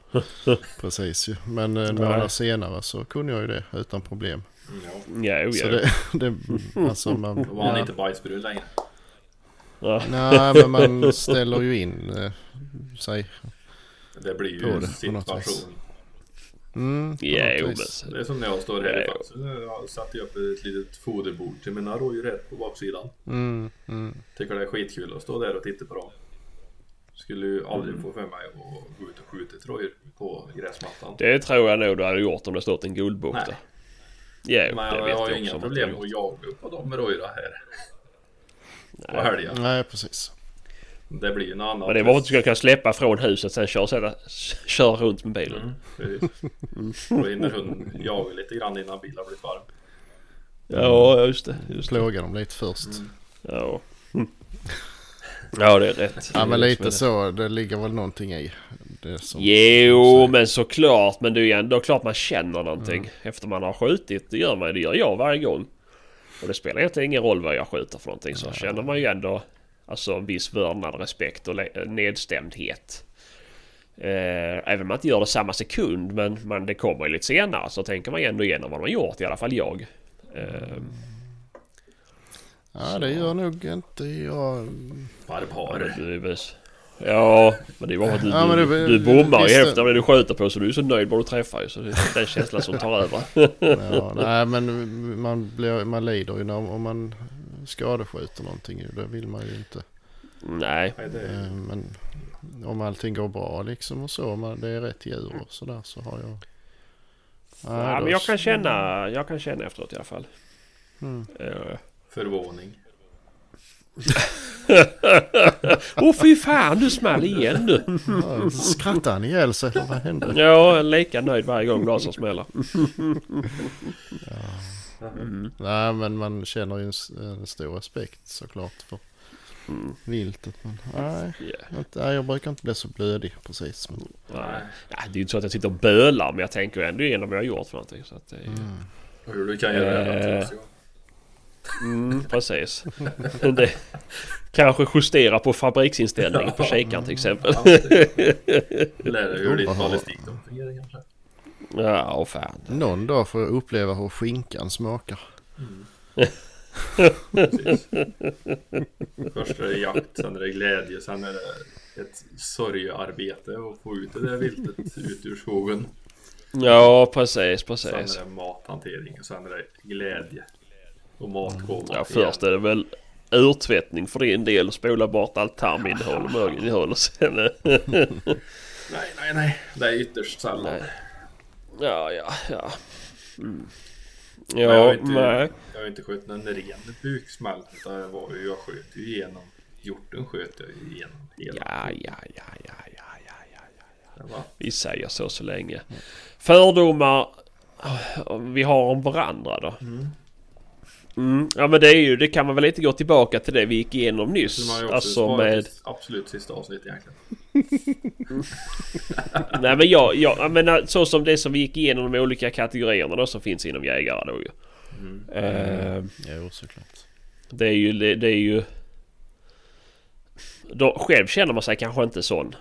Precis ju. Men eh, några senare så kunde jag ju det utan problem. Ja. Jo, Så det, det alltså man... Då var han ja. inte bajsbrun längre. Nej men man ställer ju in eh, sig. Det blir ju det, situation. Mm, Jo, vis. Det är som när jag står här i Ja, fönstret. Jag satte upp ett litet foderbord till mina rådjur här på baksidan. Mm, mm. Tycker det är skitkul att stå där och titta på dem. Skulle ju aldrig få för mig att gå ut och skjuta ett rådjur på gräsmattan. Det tror jag nog du hade gjort om det stått en guldbok Nej. där. Jo, Men jag, jag har ju inga problem att jaga på de rådjuren här. På Nej. helgen. Nej precis. Det blir ju något annat. Men det var för att du skulle kunna släppa från huset sen köra, sätta, köra runt med bilen. Mm, precis. Då hinner hunden jaga lite grann innan bilen blivit varm. Ja, just det. Just. Plåga dem lite först. Ja. Mm. ja, det är rätt. Ja men lite så. Det ligger väl någonting i det som... Jo, men såklart. Men det är ju ändå klart man känner någonting efter man har skjutit. Det gör man Det gör jag varje gång. Och det spelar egentligen ingen roll vad jag skjuter för någonting. Så känner man ju ändå alltså en viss vördnad, respekt och nedstämdhet. Eh, även om man inte gör det samma sekund. Men man, det kommer ju lite senare. Så tänker man ju ändå igenom vad man gjort. I alla fall jag. Eh, Ja det gör nog inte jag. Är väl- Ja, men det är bara att du, Ja, du, det- du bommar ju visst- hälften av det du skjuter på så du är så nöjd bara du träffar ju. Så det är den känslan som tar över. Ja, nej men man, blir, man lider ju när, om man skadeskjuter någonting. ju. Det vill man ju inte. Nej. Eh, Men om allting går bra liksom och så. Om man- det är rätt djur och sådär så har jag. Nej, ja, men jag kan känna, jag kan känna efteråt i alla fall. Mm. Eh, Förvåning. Åh oh, fy fan, du small igen du. Ja, skrattar han ihjäl sig eller vad hände? Ja, jag är lika nöjd varje gång lasern smäller. Nej men man känner ju en, stor respekt såklart för Mm. viltet. Men nej, Yeah. inte, nej, jag brukar inte bli så blödig precis. Men, Nej. Ja, det är ju inte så att jag sitter och bölar men jag tänker ändå igenom vad jag har gjort för någonting. Så att det är, Och hur du kan göra det oss, mm, precis. det, kanske justera på fabriksinställningen på kikaren till exempel. Ja, det- Lär dig hur ditt Jaha. ballistik fungerar kanske. Ja, åh fan. någon dag får jag uppleva hur skinkan smakar. Precis. Först är det jakt, sen är det glädje, sen är det ett sorgearbete att få ut det där viltet ut ur skogen. Ja, precis, Sen precis. är det mathantering och sen är det glädje. Och matgåva. Ja, först är det väl urtvättning för din del och spola bort allt tarminnehåll och mögelinnehåll och sen... Nej, nej, nej. Det är ytterst sällan. Nej. Ja, ja, ja. Mm. Men jag har Ja, inte, nej. jag har inte skjutit en ren buksmäll. Utan jag, var, jag sköt ju igenom. Hjorten sköt jag ju igenom hela. Ja, ja, ja, ja, ja, ja, ja, ja. Var, Vi säger så så länge. Fördomar eh, vi har om varandra då? Mm. Ja men det är ju, det kan man väl lite gå tillbaka till det vi gick igenom så nyss. ju också Alltså med... absolut sista avsnitt egentligen. Nej men jag, jag, jag menar så som det som vi gick igenom de olika kategorierna då som finns inom jägare då ju. Eh, Jo såklart. det är ju, det, det är ju... då, själv känner man sig kanske inte sån.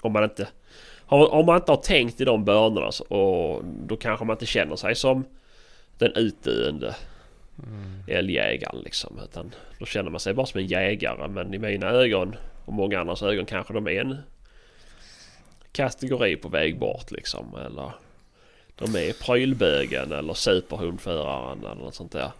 Om man inte... Om man inte har tänkt i de banorna så- och då kanske man inte känner sig som den utdöende älgjägaren liksom. Utan då känner man sig bara som en jägare. Men i mina ögon och många andras ögon kanske de är en kategori på väg bort liksom. Eller de är prylbögen eller superhundföraren eller något sånt där.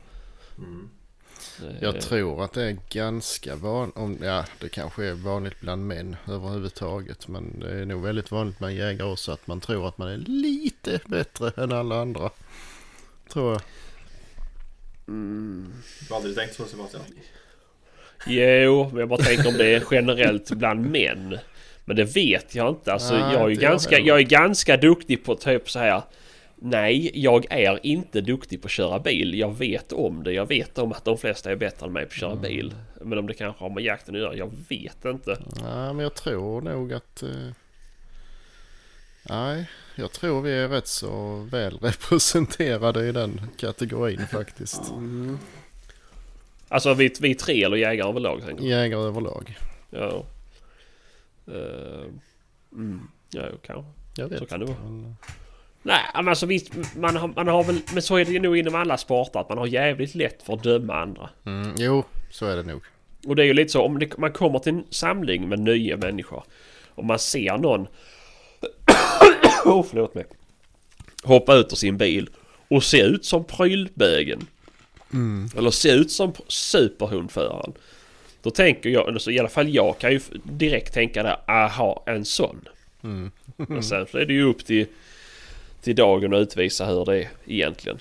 Eh, Jag tror att det är ganska vanligt. Ja, det kanske är vanligt bland män överhuvudtaget. Men det är nog väldigt vanligt bland jägare också att man tror att man är lite bättre än alla andra. Tror jag. Du har aldrig tänkt så Sebastian? Jo, men jag bara tänker om det är generellt bland män. Men det vet jag inte. Alltså, Nej, jag, är inte jag ganska, heller. jag är ganska duktig på typ så här. Nej, jag är inte duktig på att köra bil. Jag vet om det. Jag vet om att de flesta är bättre än mig på att köra Mm. bil. Men om det kanske har med jakten att göra, jag vet inte. Nej, men jag tror nog att... Eh... Nej, jag tror vi är rätt så väl representerade i den kategorin faktiskt. Alltså vi, vi tre eller jägare överlag. Jägare överlag. Ja. Uh, mm, ja, kanske. Jag vet Så kan det vara. men- Nej, men alltså visst, man har, man har väl... Men så är det ju nog inom alla sporter att man har jävligt lätt för att döma andra. Mm, jo, så är det nog. Och det är ju lite så om det, man kommer till en samling med nya människor. Och man ser någon... oh, förlåt mig. Hoppa ut ur sin bil och se ut som prylbögen. Eller se ut som superhundföraren. Då tänker jag, alltså i alla fall jag kan ju direkt tänka där, aha, en sån. Mm. Men sen så är det ju upp till, till dagen att utvisa hur det är egentligen.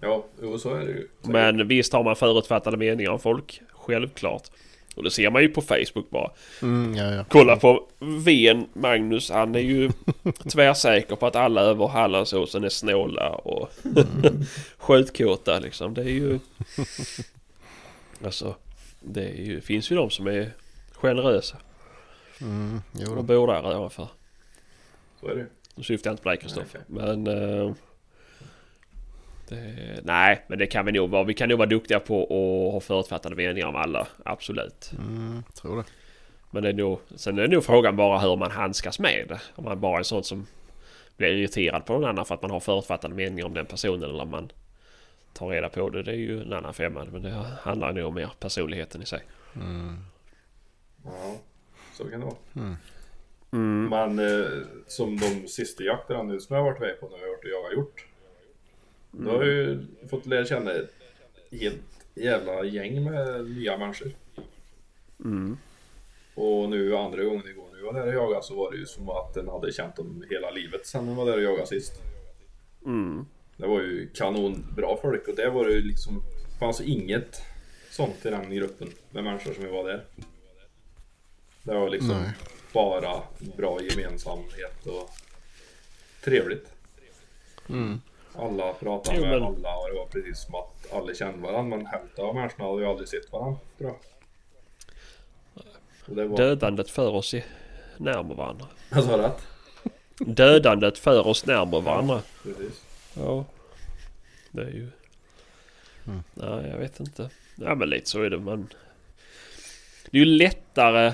Ja, jo så är det ju. Men visst har man förutfattade meningar om folk. Självklart. Och det ser man ju på Facebook bara. Mm, ja, ja. Kolla på Ven Magnus. Han är ju tvärsäker på att alla över Hallandsåsen är snåla och skjutkåta liksom. Det är ju... Alltså, det är ju, finns ju de som är generösa Mm, och bor där ovanför. så är det. Nu syftar jag inte på dig Kristoffer. Men... eh, det, nej, men det kan vi nog vara. Vi kan nog vara duktiga på att ha förutfattade meningar om alla. Absolut. Mm, tror det. Men det är nog, sen är det nog frågan bara hur man handskas med det. Om man bara är sån som blir irriterad på någon annan för att man har förutfattade meningar om den personen eller om man tar reda på det. Det är ju en annan femma. Men det handlar nog om mer personligheten i sig. Mm. Ja, så kan det vara. Mm. Men eh, som de sista jakterna nu som jag har varit med på när jag har varit och jagat hjort. Då har ju fått lära känna ett helt jävla gäng med nya människor. Mm. Och nu andra gången igår när jag var där och jagade så var det ju som att den hade känt dem hela livet sen den var där och jagade sist. Mm. Det var ju kanonbra folk och det var det ju liksom fanns inget sånt i den gruppen med människor som vi var där. Det var liksom Nej. bara bra gemensamhet och trevligt. Mm. Alla pratade Jo, med men- alla och det var precis som att alla kände varandra men hälften av människorna hade ju aldrig sett varandra tror jag. Och det var... Dödandet för oss i närmare varandra. Jag sa rätt. Dödandet för oss närmare varandra. Precis. Ja. Det är ju... Mm. Nej, jag vet inte. Ja, men lite så är det. Man... Det är ju lättare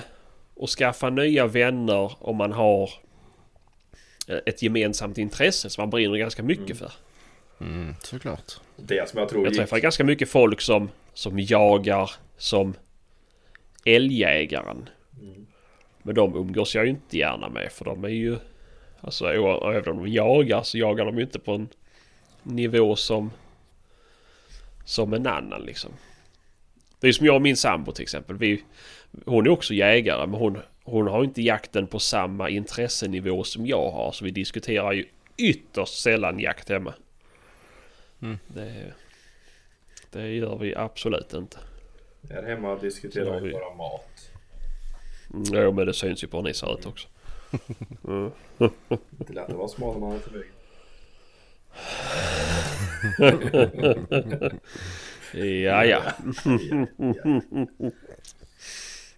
att skaffa nya vänner om man har ett gemensamt intresse som man brinner ganska mycket för. Mm, såklart. Det som jag tror Jag gick... träffar ganska mycket folk som, som jagar som älgjägaren. Mm. Men de umgås jag ju inte gärna med för de är ju... Alltså även om de jagar så jagar de ju inte på en nivå som... Som en annan liksom. Det är som jag och min sambo till exempel. Vi, hon är också jägare men hon, hon har inte jakten på samma intressenivå som jag har. Så vi diskuterar ju ytterst sällan jakt hemma. Mm. Det, det gör vi absolut inte. Här hemma diskuterar vi bara mat. Mm, Jo men det syns ju på hur ni ser ut också. Mm. Det att vara smal när man är för hög. Ja ja. Ja, ja.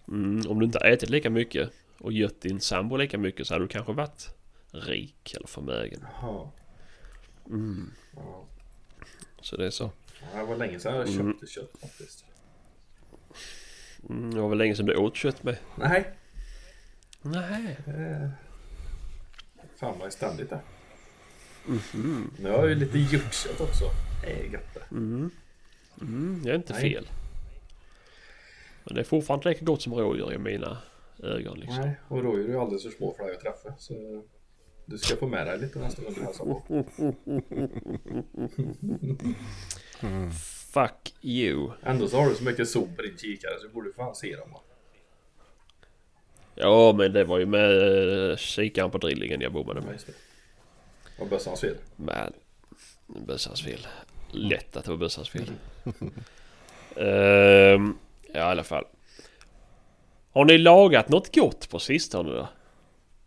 Mm, om du inte ätit lika mycket och gött din sambo lika mycket så hade du kanske varit rik eller förmögen. Mm, Ja. Så det är så. Ja, Det var länge sedan jag Mm. köpte kött faktiskt. Mm, det var väl länge sedan du åt kött med. Nej, Nej. eh, fan vad är ständigt det. Mhm. Nu har jag ju lite hjortkött också. Det är gött det. Mm. Mm, det är inte Nej. fel. Men det är fortfarande lika gott som rådjur i mina ögon liksom. Nej, och rådjur är ju alldeles för små för dig att träffa. Så du ska få med dig lite nästa gång du hälsar på. Fuck you. Ändå så har du så mycket zoom på din kikare så du borde fan se dem. va? Ja men det var ju med eh, kikaren på drillingen jag bommade med. Och bössans fel. Men bössans fel. Lätt att det var bössans fel. Ehm, ja i alla fall. Har ni lagat något gott på sistone då?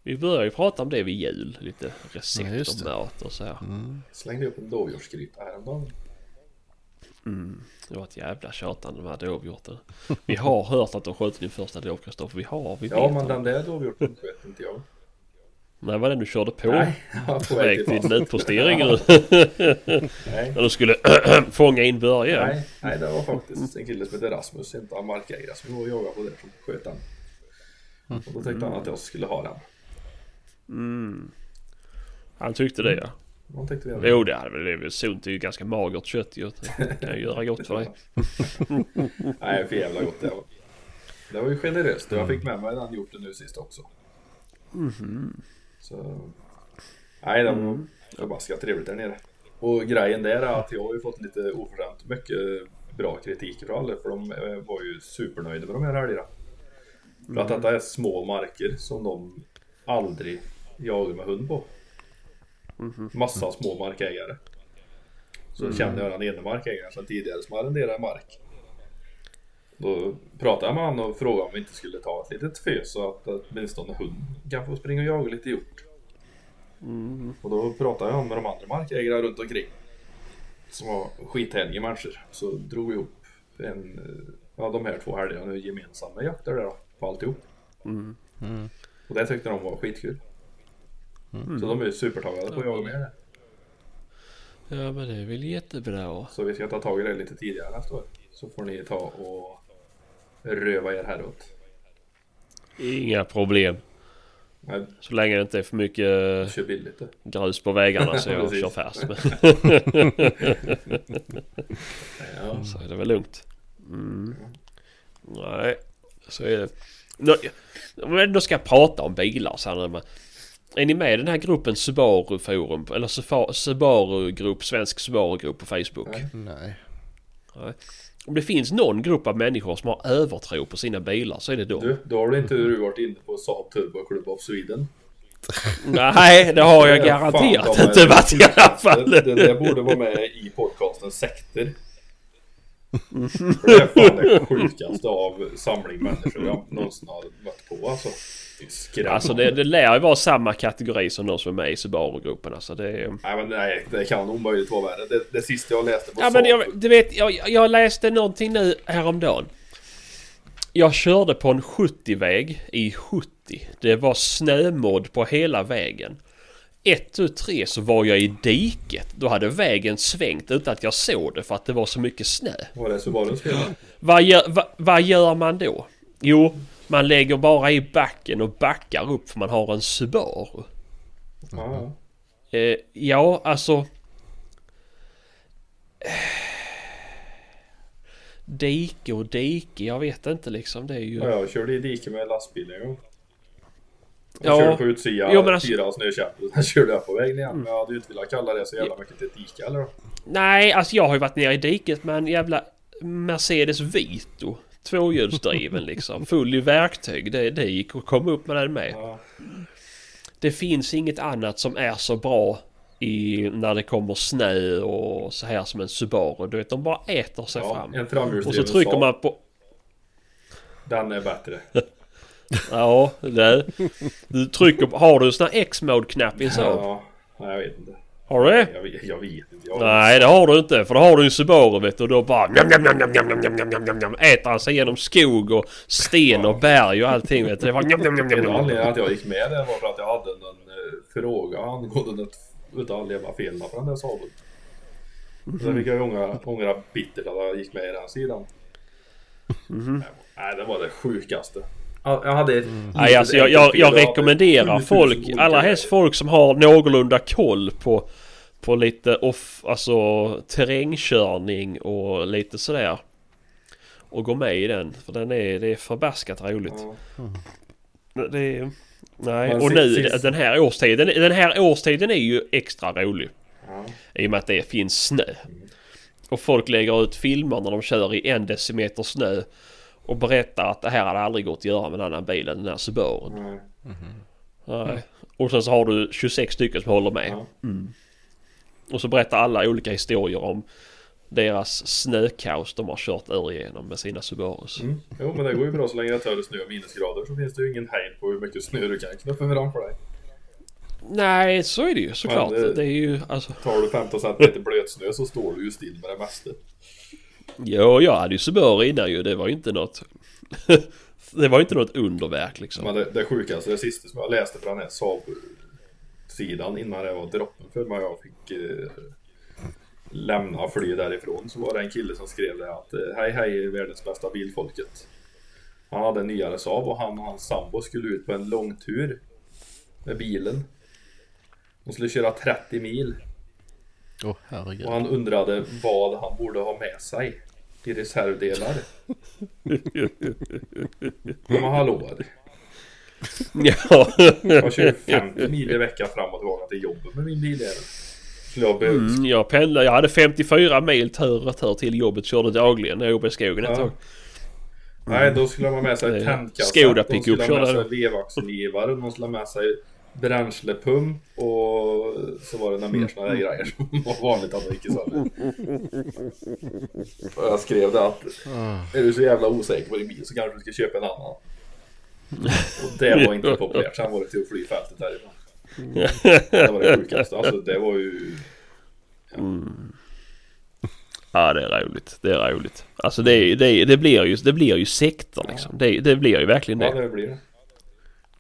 Vi börjar ju prata om det vid jul. Lite recept och mat och så här. Slängde upp en dovhjortsgryta häromdagen. Det var ett jävla tjatande med dovhjorten. Vi har hört att de sköt din första dov Kristoffer. Vi har, vi Ja vet. men den där dovhjorten sköt inte jag. Nej, var den du körde på? Nej, på väg till fast. nötpostering nu. Nej. När du skulle fånga in Börje. Nej, nej, det var faktiskt en kille som heter Rasmus, inte av markägare, som var och jagade på det som sköt den. Och då tyckte han att jag skulle ha den. Mm. Han tyckte det ja. Man tyckte hade Jo det hade väl blivit sunt. Det är ju ganska magert kött ju. Det kan ju göra gott för dig. Nej, för jävla gott det var. Det var ju generöst jag fick med mig den hjorten nu sist också. Så... Nej, det var förbaskat trevligt där nere. Och grejen där är att jag har ju fått lite oförskämt mycket bra kritik från alla för de eh, var ju supernöjda med de här helgerna. För att detta är små marker som de aldrig jagar med hund på. Massa små markägare. Så kände jag den ena markägaren sedan tidigare som arrenderar mark. Då pratade jag med honom och frågade om vi inte skulle ta ett litet fös så att åtminstone hund kan få springa och jaga lite hjort. Och då pratade jag med de andra markägarna runt omkring. Som var skithärliga människor. Så drog vi ihop en, ja, de här två helgerna nu gemensamma jakter där då, på alltihop. Och det tyckte de var skitkul. Så de är supertaggade på att jaga med det. Ja men det är väl jättebra. Så vi ska ta tag i det lite tidigare nästa år. Så får ni ta och röva er häråt. Inga problem. Nej, Så länge det inte är för mycket kör billigt det. grus på vägarna så jag kör fast. Ja. Så är det väl lugnt. Mm. Nej, så är det. Om jag ändå ska prata om bilar så här nu, Är ni med i den här gruppen Subaru Forum? Eller Subaru Grupp, Svensk Subaru Grupp på Facebook? Nej. Nej. Nej. Om det finns någon grupp av människor som har övertro på sina bilar så är det de. Du, då har du inte du varit inne på Saab Turbo Club of Sweden. Nej, det har jag fan garanterat inte varit i alla fall. Det, det där borde vara med i podcasten Sekter. För det är fan det sjukaste av samling människor jag någonsin har mött på alltså. Skrämmande. Alltså det, det lär ju vara samma kategori som de som är med i Subaru-gruppen. Alltså det. Nej men nej, det kan omöjligt vara värre. Det, det sista jag läste på Ja men jag, du vet, jag, jag läste någonting nu häromdagen. Jag körde på en 70-väg i 70. Det var snömodd på hela vägen. Ett, tu, tre så var jag i diket. Då hade vägen svängt utan att jag såg det för att det var så mycket snö. Var det Subarus fel? Vad gör, va, vad gör man då? Jo, man lägger bara i backen och backar upp för man har en Subaru. Ja, Eh, ja, alltså... Dike och dike, jag vet inte liksom. Det är ju... ja. jag körde i diket med lastbil en gång. Ja. Jag körde på utsidan, Jo, men alltså- fyra snökäppor. Sen körde jag på vägen igen. Men jag hade ju inte velat kalla det så jävla mycket till dike eller. Nej, alltså jag har ju varit nere i diket med en jävla Mercedes Vito. Tvåhjulsdriven liksom. Full i verktyg. Det, det gick att komma upp med den med. Ja. Det finns inget annat som är så bra i, när det kommer snö och så här som en Subaru. Du vet, de bara äter sig Ja, fram. en Och så trycker man på... Den är bättre. Ja, det. Du trycker på... Har du en sån här X-mode-knapp i en Saab? Ja, jag vet inte. Har du det? Jag jag vet inte. Jag Nej, det har du inte. För då har du en Subaru vet du. Och då bara... Njam, njam, njam, njam, njam, njam, njam, njam, njam, äter han sig genom skog och sten och berg och allting vet du. Det var njam, njam, njam, njam, En anledning att jag gick med det var för att jag hade en eh, fråga angående utav leva fel på den där Saaben. Så Mhm. fick jag ju ångra, ångra bittert att jag gick med i den sidan. Mhm. Nej, det var det sjukaste. Ja, Jag hade ett Nej, alltså jag, jag, jag rekommenderar folk, allra helst folk som har någorlunda koll på, på lite off, alltså terrängkörning och lite sådär. Och gå med i den, för den är, det är förbaskat roligt. Ja. Det är, nej, och nu den här årstiden, den här årstiden är ju extra rolig. Ja. I och med att det finns snö. Och folk lägger ut filmer när de kör i en decimeter snö. Och berättar att det här hade aldrig gått att göra med en annan bil än den här Subarun. Nej. Nej. Och sen så har du 26 stycken som håller med. Ja. Och så berättar alla olika historier om deras snökaos de har kört ur igenom med sina Subarus. Mm. Jo, men det går ju bra så länge det är snö och minusgrader så finns det ju ingen hejd på hur mycket snö du kan knuffa framför dig. Nej, så är det ju såklart. Men det- Det är ju alltså... Tar du 15 cm blötsnö så står du ju still med det mesta. Jo, jag hade ju Subaru innan ju. Det var ju inte något... det var ju inte något underverk liksom. Men det, det sjukaste, det sista som jag läste på den här Saab-sidan innan det var droppen för mig jag fick eh, lämna och fly därifrån så var det en kille som skrev det att eh, hej hej världens bästa bilfolket. Han hade en nyare Saab och han och hans sambo skulle ut på en långtur med bilen. De skulle köra 30 mil Åh herregud. och han undrade vad han borde ha med sig i reservdelar. Men hallå, ja. jag kör 50 mil i veckan fram och tillbaka till jobbet med min bil. Jag Mm, jag pendlade. Jag hade 54 mil tur och retur till jobbet. Körde dagligen när jag jobbade i skogen ett Ja. tag. Nej, då skulle man ha med sig är tändkassa. Skoda de skulle ha med sig vevaxelgivare. De skulle ha med sig bränslepump och så var det några mer sådana där grejer som var vanligt att de gick i sönder. Jag skrev det att är du så jävla osäker på din bil så kanske du ska köpa en annan. Och det var inte populärt. Sen var det till att fly fältet därifrån. Det var det sjukaste. Alltså det var ju... Ja, det är roligt. Det är roligt. Alltså det, är- det, är- det, blir, ju, det blir ju sekter liksom. Det, det blir ju verkligen Ja, det. det blir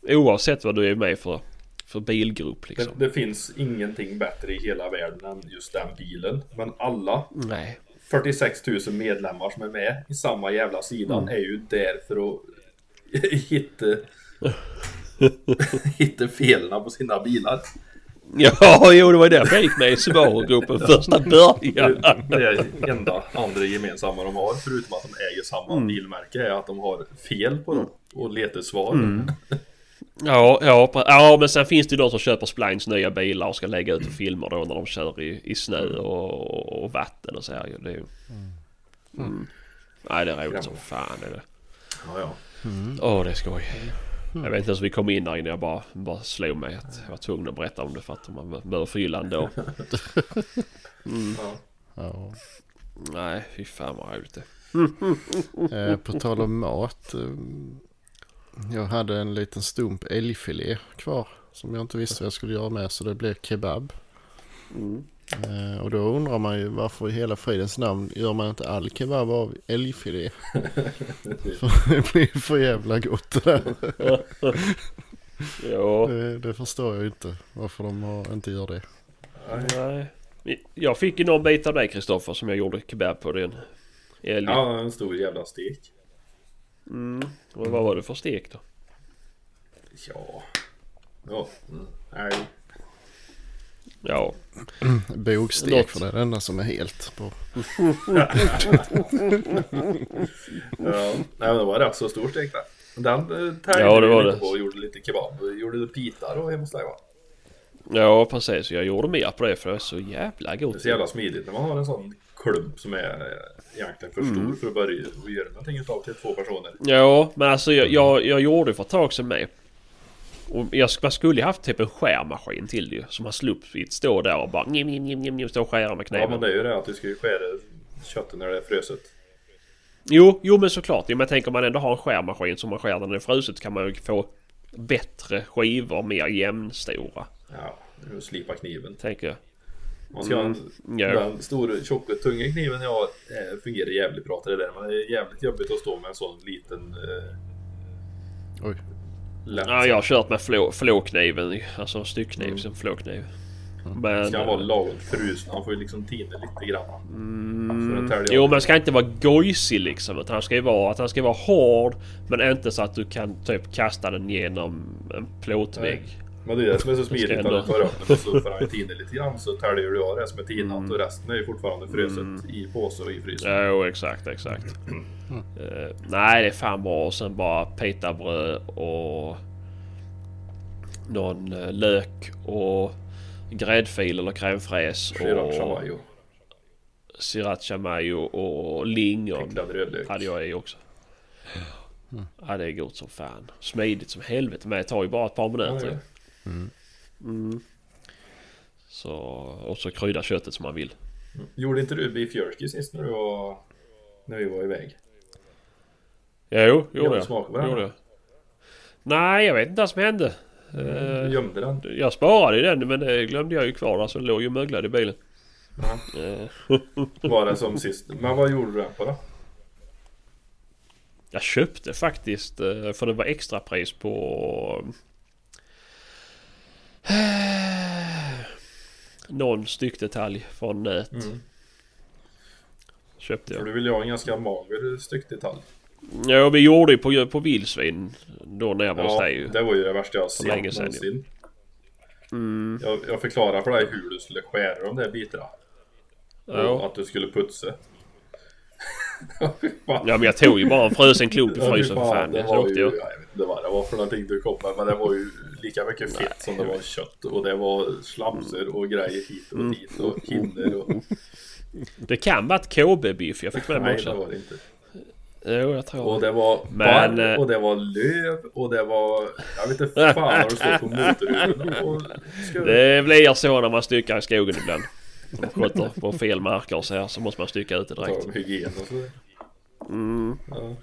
det. Oavsett vad du är med för, för bilgrupp Det, liksom. det finns ingenting bättre i hela världen än just den bilen. Men alla Nej. 46 000 medlemmar som är med i samma jävla sidan är ju där för att hitta hitta felen på sina bilar. Ja, jo det var därför jag gick med i Subaru-gruppen första början. Det det enda andra gemensamma de har förutom att de äger samma bilmärke är att de har fel på dem och letar svar. Ja, ja, pre- ja, men sen finns det ju de som köper Splines nya bilar och ska lägga ut filmer då när de kör i, i snö och, och vatten och så här ju. Det är ju... Mm. Nej, det är roligt som fan är det. Ja, ja. Åh, det är skoj. Jag vet inte ens hur vi kom in där innan jag bara, bara slog mig att jag var tvungen att berätta om det för att man behöver fylla ändå. ja. Ja. Nej, fy fan vad roligt det Eh, på tal om mat. Eh, jag hade en liten stump älgfilé kvar. Som jag inte visste vad jag skulle göra med. Så det blev kebab. Eh, och då undrar man ju varför i hela fridens namn gör man inte all kebab av älgfilé? för det blir för jävla gott det där. Ja, Det, det förstår jag inte. Varför de har, inte gör det. nej. Jag fick ju någon bit av dig Kristoffer som jag gjorde kebab på den älg. ja, en stor jävla stek. Mm. Och vad var det för stek då? Ja. Ja. Mm. Nej. Ja, Bogstek Något. för det är det enda som är helt på. Ja. Nej, men det var rätt så stor stek där. Den eh, täljde Ja, det var lite det. på och gjorde lite kebab. Gjorde du pita då hemma hos dig va? ja precis. Jag gjorde mer på det för det är så jävla Det är gott. så jävla smidigt när man har en sån klump som är eh, egentligen för stor Mm. för att börja och göra någonting utav till två personer. Ja, men alltså jag, jag, jag gjorde för ett tag sedan med. Och jag, man skulle ju haft typ en skärmaskin till det ju. Så man sluppit stå där och bara njim, njim, njim, njim, stå och skära med Ja kniven. men det är ju det att du ska ju skära köttet när det är fruset. Jo, jo men såklart. Jo, men tänk om man ändå har en skärmaskin som man skär när den är fruset kan man ju få bättre skivor, mer jämnstora. Ja, du slipa kniven. Tänker jag. Man ska ha en, Ja. den stora tjocka tunga kniven ja, eh, fungerar jävligt bra till det där. Men det är jävligt jobbigt att stå med en sån liten eh, Oj. Lätt. Ja, jag har kört med flå, flåkniven. Alltså styckkniv Mm. som flåkniv. Men... Ska han vara lagom frusen? Han får ju liksom tina lite grann. Så den täljer Jo men ska inte vara gojsig liksom. Utan han ska ju vara att han ska vara hård. Men inte så att du kan typ kasta den genom en plåtvägg. Men det är det som är så smidigt. ändå- du tar upp den och han ju tina lite grann. Så täljer du av det som är tinat. Mm. Och resten är ju fortfarande fruset i påse och i frysen. Jo exakt exakt. Eh, nej det är fan bra. Och sen bara pitabröd och någon eh, lök och gräddfil eller crème och mayo. sriracha mayo och lingon hade jag i också. Ja det är gott som fan. Smidigt som helvete men det tar ju bara ett par Ja, minuter. Det. Så, och så krydda köttet som man vill. Gjorde inte du beef jerky sist när du var... När vi var iväg? Jo, Ja, gjorde jag. den. Gjorde jag. Nej, jag vet inte vad som hände. Du Eh, gömde den. jag sparade ju den men det glömde jag ju kvar där så den låg ju möglad i bilen. Eh, Var det som sist. Men vad gjorde du den på då? jag köpte faktiskt eh, för det var extrapris på... Någon styckdetalj från nät. Mm. Köpte För jag. du ville ju ha en ganska mager styckdetalj. Ja, vi gjorde ju på, på vildsvin då när jag var hos dig ju. det var ju det värsta jag sett någonsin. Mm. Jag, jag förklarade för dig hur du skulle skära de där bitarna. Och Ja. att du skulle putsa. Ja, ja, men jag tog ju bara en frusen klump i Ja, frysen för fan. det Så åkte jag. Inte vad det var för någonting du kom med. Men det var ju lika mycket fett som det var kött. Och det var slamsor och grejer hit och Mm. dit. Och kinner och... Det kan vara ett KB-biff jag fick med mig Nej, det också. var det inte. Jo, jag tror Och det var Men, barr eh, och det var löv och det var... Jag vet inte fan har det stått på motorhuven. Det blir så när man styckar i skogen ibland. Om man sköter på fel marker och så här så måste man stycka ut det direkt. hygien och så. Mm. Ja.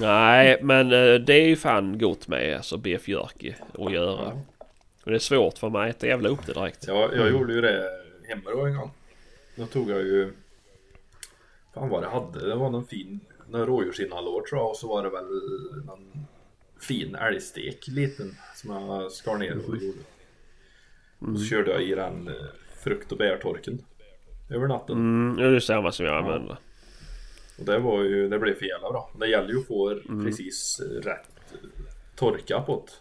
Nej, men eh, det är ju fan gott med alltså beef jerky att göra. Ja. Och det är svårt för mig att jävla upp det direkt. Jag, jag gjorde ju det hemma då en gång. Då tog jag ju... Fan vad det hade. Det var någon fin... Någon rådjursinnanlår tror jag och så var det väl någon fin älgstek liten som jag skar ner och gjorde. Och så körde jag i den eh, frukt och bärtorken. Över natten. Mm, det är samma som jag använder. Och det var ju, det blev för jävla bra. Det gäller ju att få Mm. precis rätt torka på det.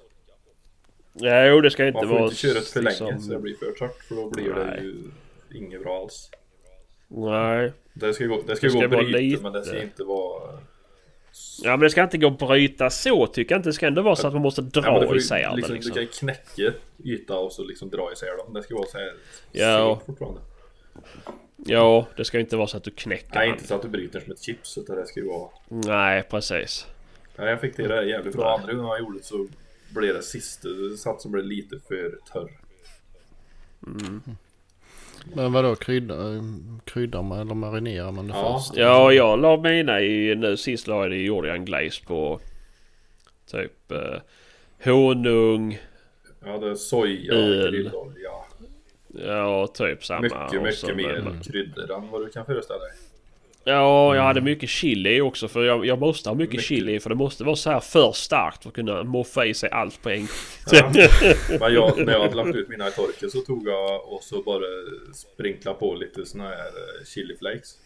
Ja, jo, det ska inte Man får vara... inte köra det för länge liksom- så det blir för tört för då blir det Nej. ju inget bra alls. Nej. Det ska gå, det ska Det ska gå vara bryta lite. men det ska inte vara... Ja, men det ska inte gå att bryta så tycker jag inte. Det ska ändå vara så att man måste Ja, det dra ju isär liksom, det liksom. Du kan knäcka yta och så liksom dra isär dem. Det ska vara så här Ja. fortfarande. Ja, det ska inte vara så att du knäcker Nej, inte så att du bryter som ett chips utan det ska ju vara... Nej, precis. Nej, jag fick till det jävligt bra. Andra gången jag gjorde det så blev det sista sats som blev lite för törr. Men vadå krydda, kryddar man eller marinerar man det Ja. först? Ja, jag la mina i... Nu sist la jag det, gjorde jag en glaze på... Typ... Eh, honung. Jag hade soja, Öl. grillolja. Ja, typ samma. Mycket, mycket mer med- kryddor än vad du kan föreställa dig. Ja, jag hade mycket chili också för jag, jag måste ha mycket, Mycket. chili för det måste vara så här för starkt för att kunna moffa i sig allt på en gång. Ja. Men jag, när jag hade lagt ut mina i torken så tog jag och så bara sprinkla på lite såna här eh, chili flakes.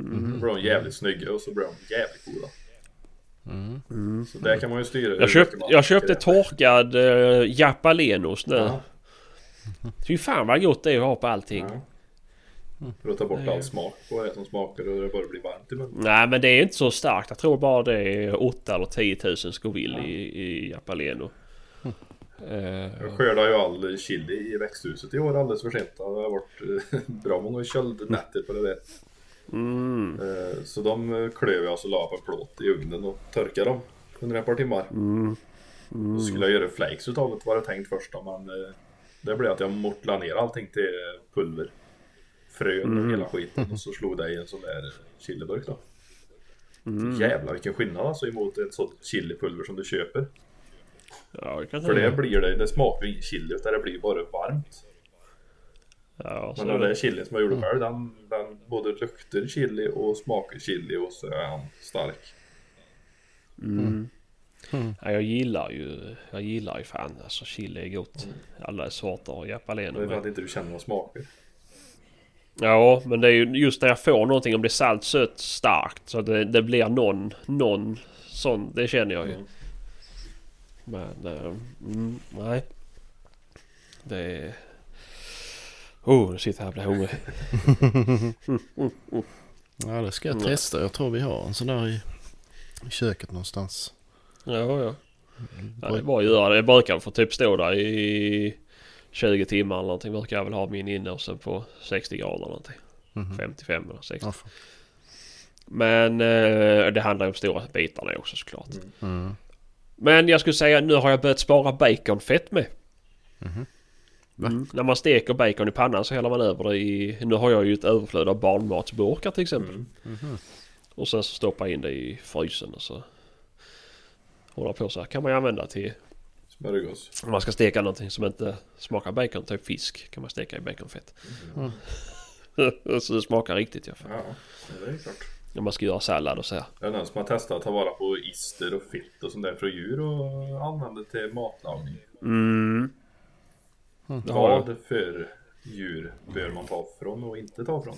Mm. Då blev de jävligt snygga och så blev de jävligt goda. Så där kan man ju styra Mm. Jag, köpt, man jag köpte torkad uh, japalenos nu. Ja, Fy fan vad gott det är att ha på allting. ja. För att ta bort all smak på det som smakar och det bara blir varmt i munnen. Nej men det är inte så starkt. Jag tror bara det är 8 eller 10 000 Scoville i, i japaleno. Eh, Jag skördade ju all chili i växthuset i år alldeles för sent. Det har varit eh, bra många köldnätter på det där. mm, Eh, Så de eh, klöv jag och så la på en plåt i ugnen och torkade dem under ett par timmar. mm, Då skulle jag göra flakes utav det var det tänkt först då, men eh, det blev att jag mortlade ner allting till pulver. Frön och hela skiten och så slog det i en sån där chiliburk då. Jävlar vilken skillnad alltså emot ett sånt chilipulver som du köper. ja, kan För det blir det, det smakar ju ingen chili utan det blir bara varmt. Ja, så Men den där chilin som jag gjorde själv den, den både luktar chili och smakar chili och så är han stark. mm. Mm. Ja, jag gillar ju, jag gillar ju fan alltså chili är gott. Alla sorter och Det är japaleno för att inte du känner några smaker. Ja, men det är ju just när jag får någonting om det är salt, sött, starkt. Så det, det blir någon, någon sån, det känner jag ju. Mm. Men, eh, mm, nej. Det är... Oh, nu sitter jag här och blir hungrig. Ja det ska jag Mm. testa. Jag tror vi har en sån där i, i köket någonstans. Ja, ja. ja det är bara att göra det. Jag brukar få typ stå där i 20 timmar eller någonting. Brukar jag väl ha min inne och sen på 60 grader eller någonting. Mhm. 55 eller 60. Ja, fan. Men eh, det handlar ju om stora bitarna också såklart. Mm. Men jag skulle säga nu har jag börjat spara baconfett med. Mhm. Va? Mm. När man steker bacon i pannan så häller man över det i... Nu har jag ju ett överflöd av barnmatsburkar till exempel. Mm. Mhm. Och sen så stoppar jag in det i frysen och så... Håller på så här. Kan man ju använda till... Smörgås. Om man ska steka någonting som inte smakar bacon, typ fisk. Kan man steka i baconfett. Mm. så det smakar riktigt ja. Ja, det är klart. Om man ska göra sallad och så här. Är det någon som har testat att ta vara på ister och fett och sånt där från djur och använda till matlagning? Mm. Jag. Vad för djur bör man ta från och inte ta från?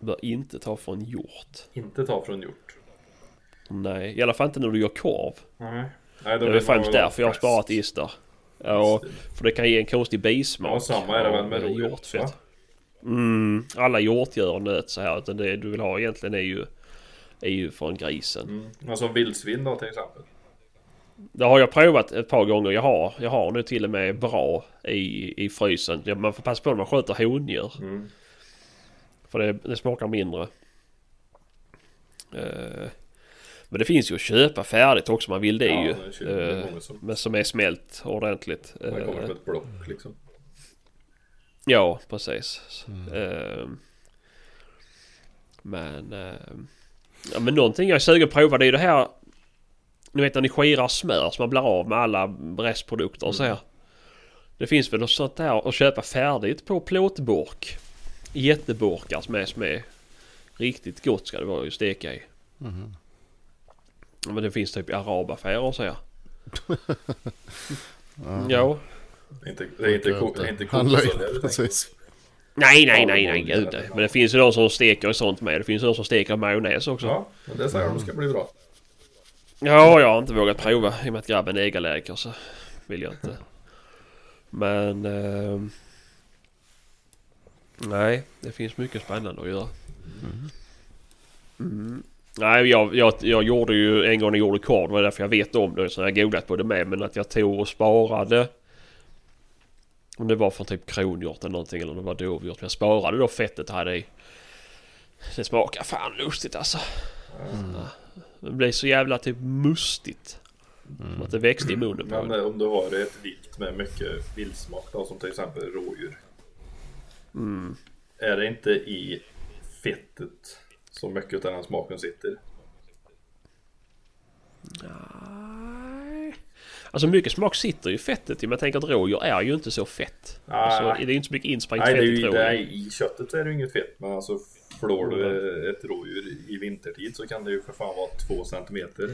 Bör inte ta från hjort. Inte ta från hjort. Nej, i alla fall inte när du gör korv. Nej. Nej, Det är främst därför jag har sparat ister. Ja, för det kan ge en konstig bismak. Ja, samma är det väl med rådjur? Mm, alla hjortdjur och nöt så här. Utan det du vill ha egentligen är ju, är ju från grisen. Mm. Alltså vildsvin då till exempel. Det har jag provat ett par gånger. Jag har, jag har nu till och med bra i, i frysen. Man får passa på när man sköter hondjur. Mm. För det, det smakar mindre. Eh, men det finns ju att köpa färdigt också om man vill det Ja, ju. det Eh, många som- men som är smält ordentligt. Det kommer Eh, på ett block liksom. Ja, precis. Mm. Ehm, men... ehm, ja, men någonting jag är sugen på att prova det är ju det här... Ni vet när ni skirar smör så man blir av med alla restprodukter och så här. Det finns väl något sånt där att köpa färdigt på plåtburk. Jätteburkar som är, som är riktigt gott ska det vara att steka i. Mhm. Men det finns typ i arabaffärer och så här. Ja. Ja. Det är inte, det är inte, ko- det är inte precis. Nej, nej, nej, nej, gud. Men det finns ju de som steker och sånt med. Det finns ju de som steker majonnäs också. Ja, men det säger de ska bli bra. Ja, jag har inte vågat prova i och med att grabben är ägarläkare så vill jag inte. Men... ehm, nej, det finns mycket spännande att göra. Mm. Nej, jag, jag, jag gjorde ju en gång jag gjorde korv. Det var därför jag vet om det. Så jag har googlat på det med. Men att jag tog och sparade. Om det var från typ kronhjort eller någonting. Eller om det var dovhjort. Men jag sparade då fettet hade i. Det smakar fan lustigt alltså. Ja. Det blev så jävla typ mustigt. Som att det växte i munnen på Men en. eh, om du har ett vilt med mycket vildsmak då, som till exempel rådjur. Mm. Är det inte i fettet som mycket av den smaken sitter? Nej. Alltså mycket smak sitter ju i fettet. Men jag tänker att rådjur är ju inte så fett. Nej. Alltså, det är ju inte så mycket insprängt Nej, det fett i ju, rådjur. är, i köttet så är det ju inget fett. Men alltså flår du ett rådjur i vintertid så kan det ju för fan vara två centimeter.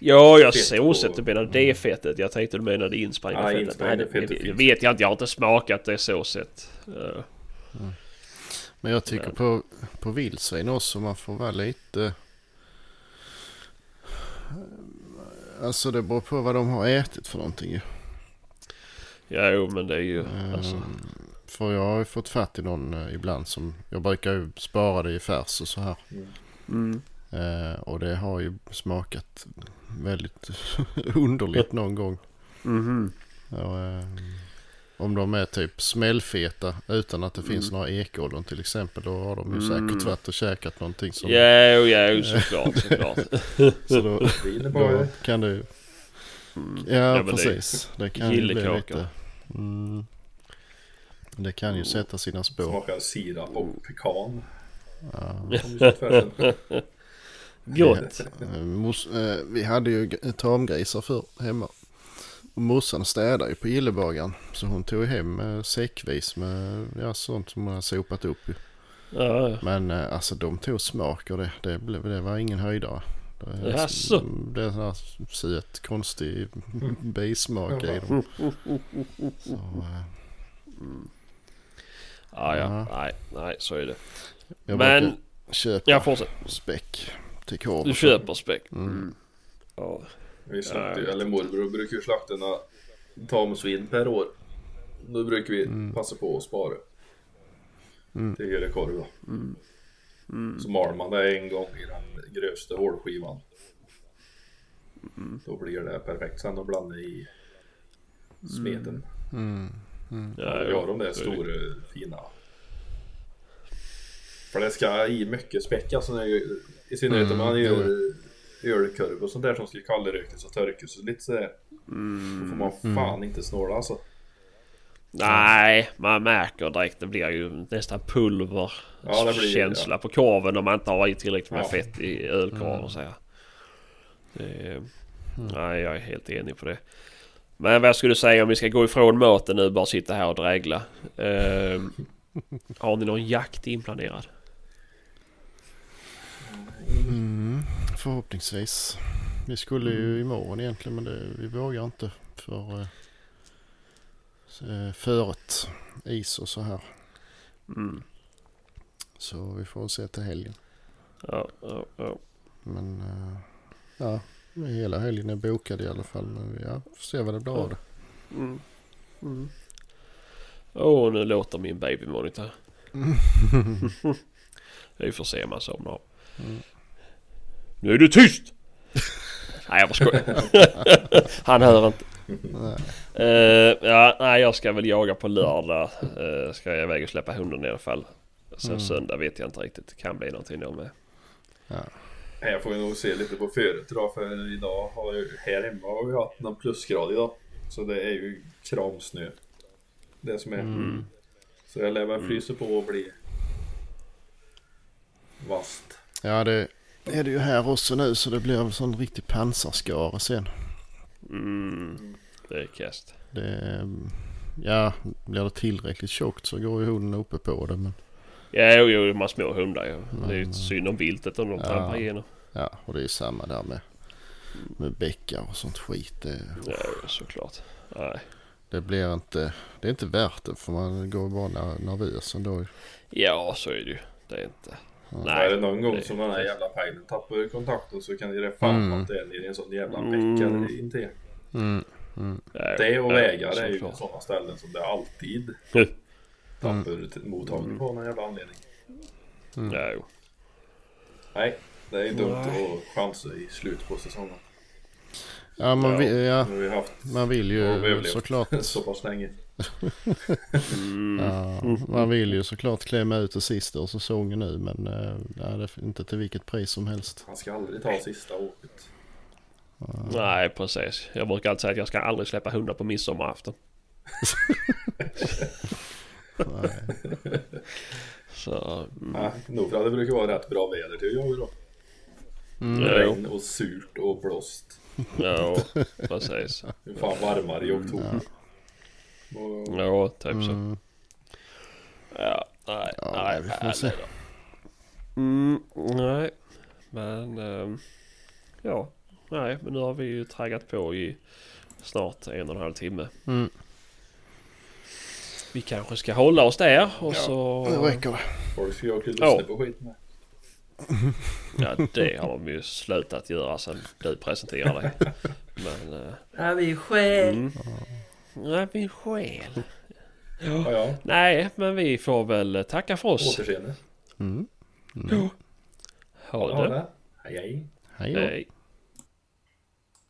Ja, jag såset på- du menar det fettet. Jag tänkte du menade insprängda fettet. Nej, det, fettet det, vet jag inte. Jag har inte smakat det såset. Uh, Men jag tycker på, på vildsvin också man får vara lite... Alltså det beror på vad de har ätit för någonting ju. ja, jo, men det är ju... Alltså, Ehm, För jag har ju fått fatt i någon eh, ibland som... Jag brukar ju spara det i färs och så här. mm. Eh, och det har ju smakat väldigt underligt någon gång. Mhm. Ja, ehm, om de är typ smällfeta utan att det finns några ekollon till exempel. Då har de ju Mm. säkert varit och käkat någonting som... Ja, ja, såklart, såklart. Så då, då kan det ju... Mm. Ja, Ja, men det- precis. Det, kan ju bli lite... Mm, det kan ju sätta sina spår. Smakar sirap och pekan. Ja. Du. Gott. Eh, eh, vi hade ju g- tamgrisar för hemma. Och morsan städade ju på gillebagaren. Så hon tog hem eh, säckvis med ja, sånt som hon hade sopat upp. ju. Ja, ja. Men eh, alltså de tog smak och det, det, blev, det var ingen höjdare. Det är, Jaså? det är sån här söt konstig bismak i dem. Så, eh, Ja, ja. Nej, nej, så är det. jag Men, köpa jag fortsätt. späck till korv. Du köper späck. Mm. Ja. Vi slaktar ju, Ja, eller morbror brukar ju slakta några tamsvin per år. Då brukar vi Mm. passa på att spara. Det gör det korv då. Mm. Så mal man det en gång i den grövsta hålskivan. Mm. Då blir det perfekt sen att blanda i smeten. Mm. Ja, vi har de där stora fina. För det ska i mycket späck alltså. När I synnerhet om man Mm, gör ölkorv och sånt där som ska kallrökas och torkas och lite sådär. Mm. Då får man fan inte snåla alltså. Nej, man märker direkt. Det blir ju nästan pulver Ja, det blir- känsla på korven om man inte har i tillräckligt med Ja. fett i ölkorven. Så här. Det är, Nej, jag är helt enig på det. Men vad jag skulle säga om vi ska gå ifrån maten nu bara sitta här och drägla. Ehm, har ni någon jakt inplanerad? Mm, förhoppningsvis. Vi skulle ju imorgon egentligen men det, vi vågar inte för eh, eh, föret is och så här. Mm. Så vi får se till helgen. Ja, ja, ja. Men eh, ja, hela helgen är bokad i alla fall. Men vi ja, får se vad det blir av det. Mm. Mm. Åh, nu låter min babymonitor. Vi får se om han somnar. Mm. Nu är du tyst! nej, jag bara skojar. han hör inte. Nej. Eh, ja, nej, jag ska väl jaga på lördag. Uh, ska jag iväg och släppa hunden i alla fall. Sen Mm. söndag vet jag inte riktigt. Det kan bli någonting då med. Ja. Jag får ju nog se lite på föret idag för idag har jag här hemma har vi haft någon plusgrad idag. Så det är ju kramsnö. Det som är. Mm. Så jag lär väl frysa på och bli vast. ja, det är det ju här också nu så det blir en sån riktig pansarskara sen. Mm. Det är kast. Det, är, ja, blir det tillräckligt tjockt så går ju hunden uppe på det. Men, Ja, jo, jo, de små hundar ju. Det är ju Mm. synd om viltet om de Ja. trampar igenom. ja, och det är samma där med, med bäckar och sånt skit. Det, Ja, såklart. Nej. det blir inte, det är inte värt det för man går bara ner- nervös ändå. Ja, så är det ju. Det är inte... är det någon gång det- som den här jävla pejlen tappar kontakten så kan det fan Mm. att det är i en sån jävla bäck Mm. eller inte. Mm, mm, Ja, Det och ja, vägar är ju såklart. sådana ställen som det alltid Mm. tappar till mottagning på någon jävla anledning. Ja, jo. Nej, det är dumt Nej. att chansa i slutet på säsongen. ja, man, Ja. Vill, ja, vi haft man vill Ja, ju såklart så pass länge. Mm. Ja, man vill ju såklart klämma ut det sista ur säsongen nu men äh, nej, det är inte till vilket pris som helst. Han ska aldrig ta sista åket. Nej, precis. Jag brukar alltid säga att jag ska aldrig släppa hundar på midsommarafton. Nej. Så... Mm. Nej, nog för att det brukar vara rätt bra väder till jag då. Mm. Ja. Regn och surt och blåst. Ja, precis. Det är fan varmare i oktober. Och, Ja, typ så. Mm. Ja, nej, Ja, nej. vi får nej, se. Mm, nej, men ehm, ja, nej, men nu har vi ju traggat på i snart en och en halv timme. Mm. Vi kanske ska hålla oss där och så... Det räcker det. folk ska ju också lyssna Ja. på skiten. med. Ja, det har de ju slutat göra sen du presenterade dig. Men... Uh, Ja, vi skäl. mm. Nej, min själ. Ja, ja. Nej, men vi får väl tacka för oss. Återseende. Mm. Ha Ha det. det. Hej, hej. Hej. Hej.